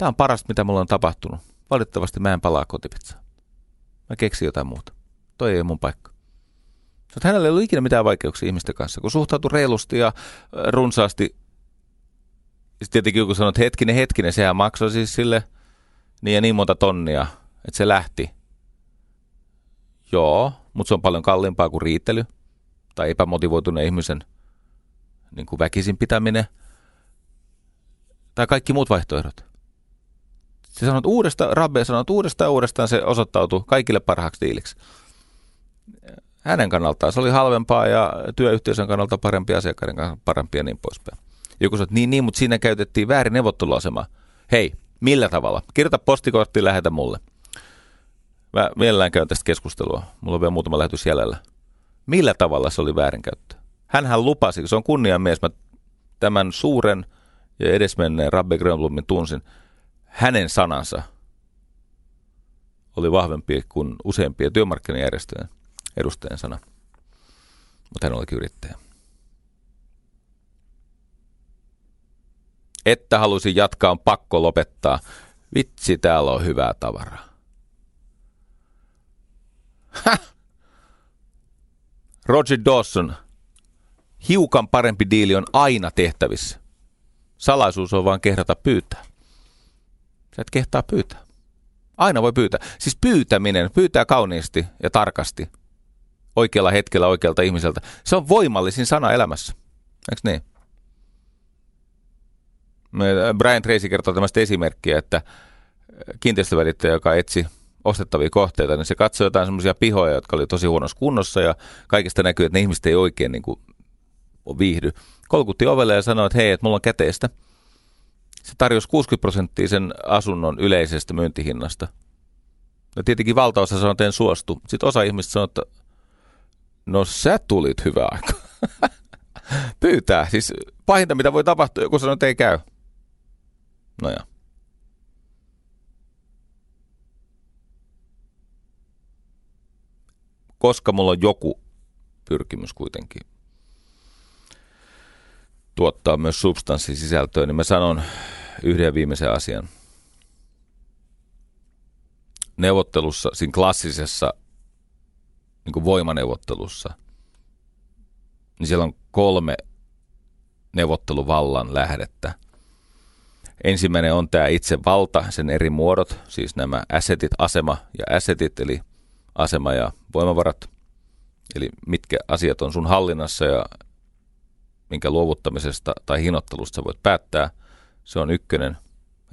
Tämä on parasta, mitä mulla on tapahtunut. Valitettavasti mä en palaa kotipizzaan. Mä keksin jotain muuta. Toi ei ole mun paikka. Mutta hänellä ei ollut ikinä mitään vaikeuksia ihmisten kanssa, kun suhtautui reilusti ja runsaasti. Sitten tietenkin joku sanoi, että hetkinen, hetkinen, sehän maksoi siis sille niin ja niin monta tonnia, että se lähti. Joo, mutta se on paljon kalliimpaa kuin riittely tai epämotivoituneen ihmisen niin kuin väkisin pitäminen tai kaikki muut vaihtoehdot. Se sanoo, että uudesta, Rabbe sanoo, että uudestaan uudestaan se osoittautui kaikille parhaaksi diiliksi. Hänen kannaltaan se oli halvempaa ja työyhteisön kannalta parempi, asiakkaiden kannalta parempi ja niin poispäin. Joku sanoi, että niin, niin, mutta siinä käytettiin väärin neuvotteluasema. Hei, millä tavalla? Kirjoita postikortti, lähetä mulle. Mä mielellään käyn tästä keskustelua. Mulla on vielä muutama lähetys jäljellä. Millä tavalla se oli väärinkäyttö? Hänhän lupasi, se on kunnianmies, mä tämän suuren ja edesmenneen Rabbe Grönblumin tunsin – hänen sanansa oli vahvempi kuin useimpia työmarkkinajärjestöjen edustajien sana. Mutta hän olikin yrittäjä. Että halusin jatkaa, on pakko lopettaa. Vitsi, täällä on hyvää tavaraa. Häh! Roger Dawson, hiukan parempi diili on aina tehtävissä. Salaisuus on vain kehdata pyytää. Sä et kehtaa pyytää. Aina voi pyytää. Siis pyytäminen, pyytää kauniisti ja tarkasti. Oikealla hetkellä oikealta ihmiseltä. Se on voimallisin sana elämässä. Eikö niin? Brian Tracy kertoo tämmöistä esimerkkiä, että kiinteistövälittäjä, joka etsi ostettavia kohteita, niin se katsoi jotain semmoisia pihoja, jotka oli tosi huonossa kunnossa ja kaikista näkyy, että ne ihmiset ei oikein niin kuin viihdy. Kolkutti ovelle ja sanoi, että hei, että mulla on käteistä. Se tarjosi 60 prosenttia sen asunnon yleisestä myyntihinnasta. No tietenkin valtaosa sanoi, että en suostu. Sitten osa ihmistä sanoi, että no sä tulit hyvä aika. Pyytää. Siis pahinta, mitä voi tapahtua, joku sanoo, että ei käy. No ja. Koska mulla on joku pyrkimys kuitenkin tuottaa myös substanssisisältöä, niin mä sanon yhden viimeisen asian. Neuvottelussa, siinä klassisessa niin kuin voimaneuvottelussa, niin siellä on kolme neuvotteluvallan lähdettä. Ensimmäinen on tämä itse valta, sen eri muodot, siis nämä assetit, asema ja assetit, eli asema ja voimavarat, eli mitkä asiat on sun hallinnassa ja minkä luovuttamisesta tai hinottelusta sä voit päättää, se on ykkönen,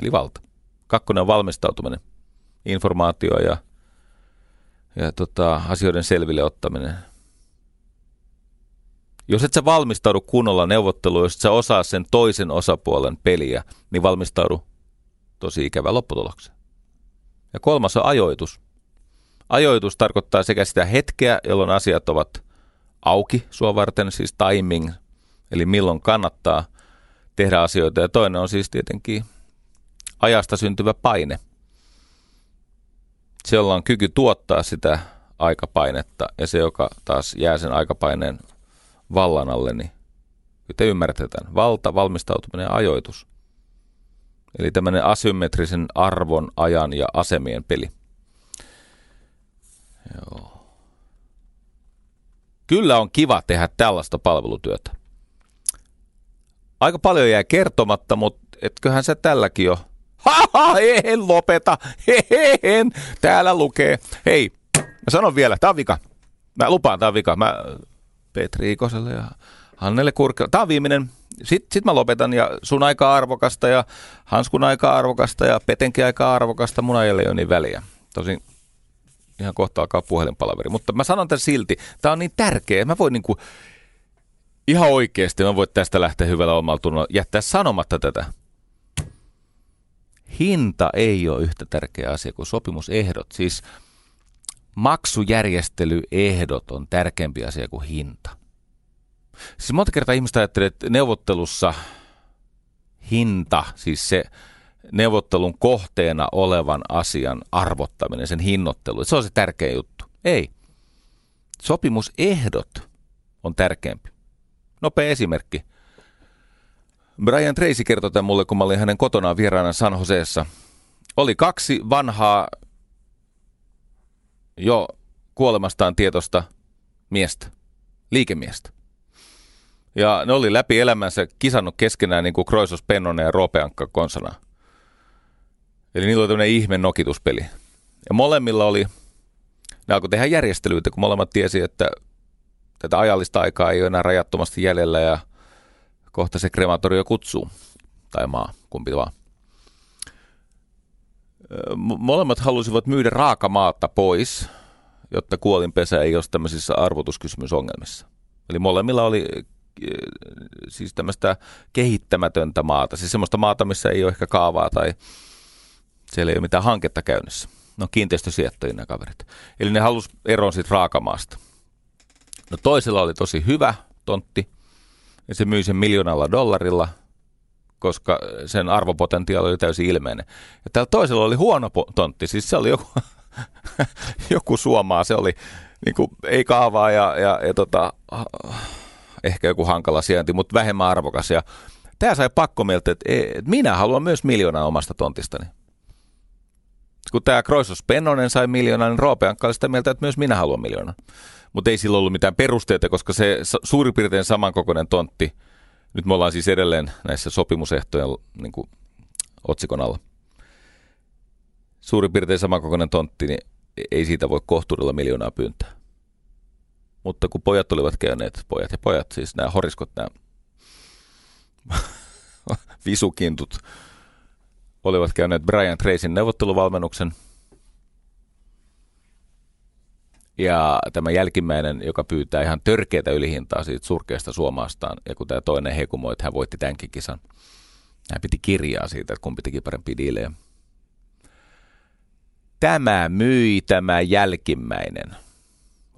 eli valta. Kakkonen on valmistautuminen, informaatio ja, ja tota, asioiden selville ottaminen. Jos et sä valmistaudu kunnolla neuvotteluun, jos et sä osaa sen toisen osapuolen peliä, niin valmistaudu tosi ikävä lopputulokseen. Ja kolmas on ajoitus. Ajoitus tarkoittaa sekä sitä hetkeä, jolloin asiat ovat auki sua varten, siis timing, eli milloin kannattaa tehdä asioita. Ja toinen on siis tietenkin ajasta syntyvä paine. Siellä on kyky tuottaa sitä aikapainetta ja se, joka taas jää sen aikapaineen vallan alle, niin te ymmärrätte tämän. Valta, valmistautuminen ja ajoitus. Eli tämmöinen asymmetrisen arvon, ajan ja asemien peli. Joo. Kyllä on kiva tehdä tällaista palvelutyötä aika paljon jää kertomatta, mutta etköhän se tälläkin jo. Haha, en lopeta, en, täällä lukee. Hei, mä sanon vielä, tää on vika. Mä lupaan, tää on vika. Mä Petri Ikoselle ja Hannelle Kurkka. Tää on viimeinen. Sitten sit mä lopetan ja sun aika arvokasta ja Hanskun aika arvokasta ja Petenkin aika arvokasta. Mun ajalle ei ole niin väliä. Tosin ihan kohta alkaa puhelinpalaveri. Mutta mä sanon tämän silti. Tää on niin tärkeä. Mä voin niinku ihan oikeasti mä voin tästä lähteä hyvällä omalla tunnolla jättää sanomatta tätä. Hinta ei ole yhtä tärkeä asia kuin sopimusehdot. Siis maksujärjestelyehdot on tärkeämpi asia kuin hinta. Siis monta kertaa ihmistä ajattelee, että neuvottelussa hinta, siis se neuvottelun kohteena olevan asian arvottaminen, sen hinnoittelu, se on se tärkeä juttu. Ei. Sopimusehdot on tärkeämpi. Nopea esimerkki. Brian Tracy kertoi tämän mulle, kun mä olin hänen kotonaan vieraana San Joseessa. Oli kaksi vanhaa, jo kuolemastaan tietosta miestä, liikemiestä. Ja ne oli läpi elämänsä kisannut keskenään niin kuin Kroisos Pennonen ja Ropeankka konsana. Eli niillä oli tämmöinen ihme nokituspeli. Ja molemmilla oli, ne alkoi tehdä järjestelyitä, kun molemmat tiesi, että tätä ajallista aikaa ei ole enää rajattomasti jäljellä ja kohta se krematorio kutsuu, tai maa, kumpi vaan. Molemmat halusivat myydä raakamaata pois, jotta kuolinpesä ei olisi tämmöisissä arvotuskysymysongelmissa. Eli molemmilla oli siis tämmöistä kehittämätöntä maata, siis semmoista maata, missä ei ole ehkä kaavaa tai siellä ei ole mitään hanketta käynnissä. No kiinteistösijoittajia nämä kaverit. Eli ne halusi eroon siitä raakamaasta. No toisella oli tosi hyvä tontti ja se myi sen miljoonalla dollarilla, koska sen arvopotentiaali oli täysin ilmeinen. Ja tällä toisella oli huono tontti, siis se oli joku, joku suomaa, se oli niin kuin, ei kaavaa ja, ja, ja tota, ehkä joku hankala sijainti, mutta vähemmän arvokas. Ja tämä sai pakko mieltä, että, että minä haluan myös miljoonan omasta tontistani. Kun tämä Kroisos Pennonen sai miljoonan, niin Roope Ankka oli sitä mieltä, että myös minä haluan miljoonan mutta ei sillä ollut mitään perusteita, koska se suurin piirtein samankokoinen tontti, nyt me ollaan siis edelleen näissä sopimusehtojen niin kuin, otsikon alla. Suurin piirtein samankokoinen tontti, niin ei siitä voi kohtuudella miljoonaa pyyntää. Mutta kun pojat olivat käyneet, pojat ja pojat, siis nämä horiskot, nämä visukintut olivat käyneet Brian Tracyn neuvotteluvalmennuksen. Ja tämä jälkimmäinen, joka pyytää ihan törkeitä ylihintaa siitä surkeasta suomaastaan, ja kun tämä toinen hekumoi, että hän voitti tämänkin kisan. Hän piti kirjaa siitä, että kumpi teki parempia diilejä. Tämä myi tämä jälkimmäinen.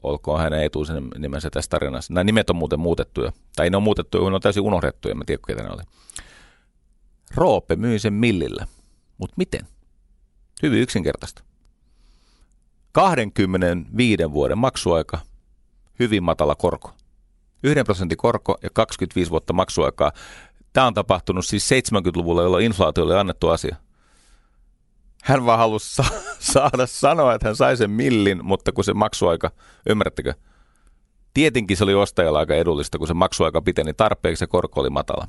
Olkoon hänen etuisen nimensä tässä tarinassa. Nämä nimet on muuten muutettuja. Tai ne on muutettuja, ne on täysin unohdettuja. Mä tiedän, ketä ne oli. Roope myi sen millillä. Mutta miten? Hyvin yksinkertaista. 25 vuoden maksuaika, hyvin matala korko. 1 prosentin korko ja 25 vuotta maksuaikaa. Tämä on tapahtunut siis 70-luvulla, jolloin inflaatio oli annettu asia. Hän vaan halusi sa- saada sanoa, että hän sai sen millin, mutta kun se maksuaika, ymmärrättekö? Tietenkin se oli ostajalla aika edullista, kun se maksuaika piteni tarpeeksi ja korko oli matala.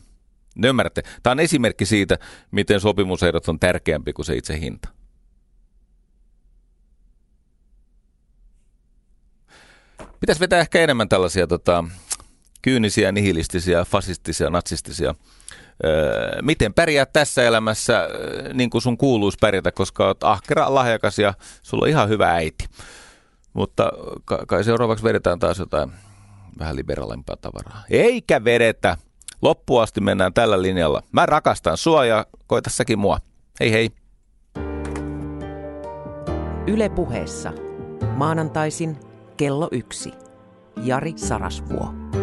Ne ymmärrätte. Tämä on esimerkki siitä, miten sopimusehdot on tärkeämpi kuin se itse hinta. Pitäisi vetää ehkä enemmän tällaisia tota, kyynisiä, nihilistisiä, fasistisia, natsistisia. Öö, miten pärjää tässä elämässä öö, niin kuin sun kuuluisi pärjätä, koska olet ahkera, lahjakas ja sulla on ihan hyvä äiti. Mutta kai seuraavaksi vedetään taas jotain vähän liberaalempaa tavaraa. Eikä vedetä. Loppuun asti mennään tällä linjalla. Mä rakastan sua ja koita säkin mua. Hei hei. Yle puheessa. Maanantaisin kello yksi. Jari Sarasvuo.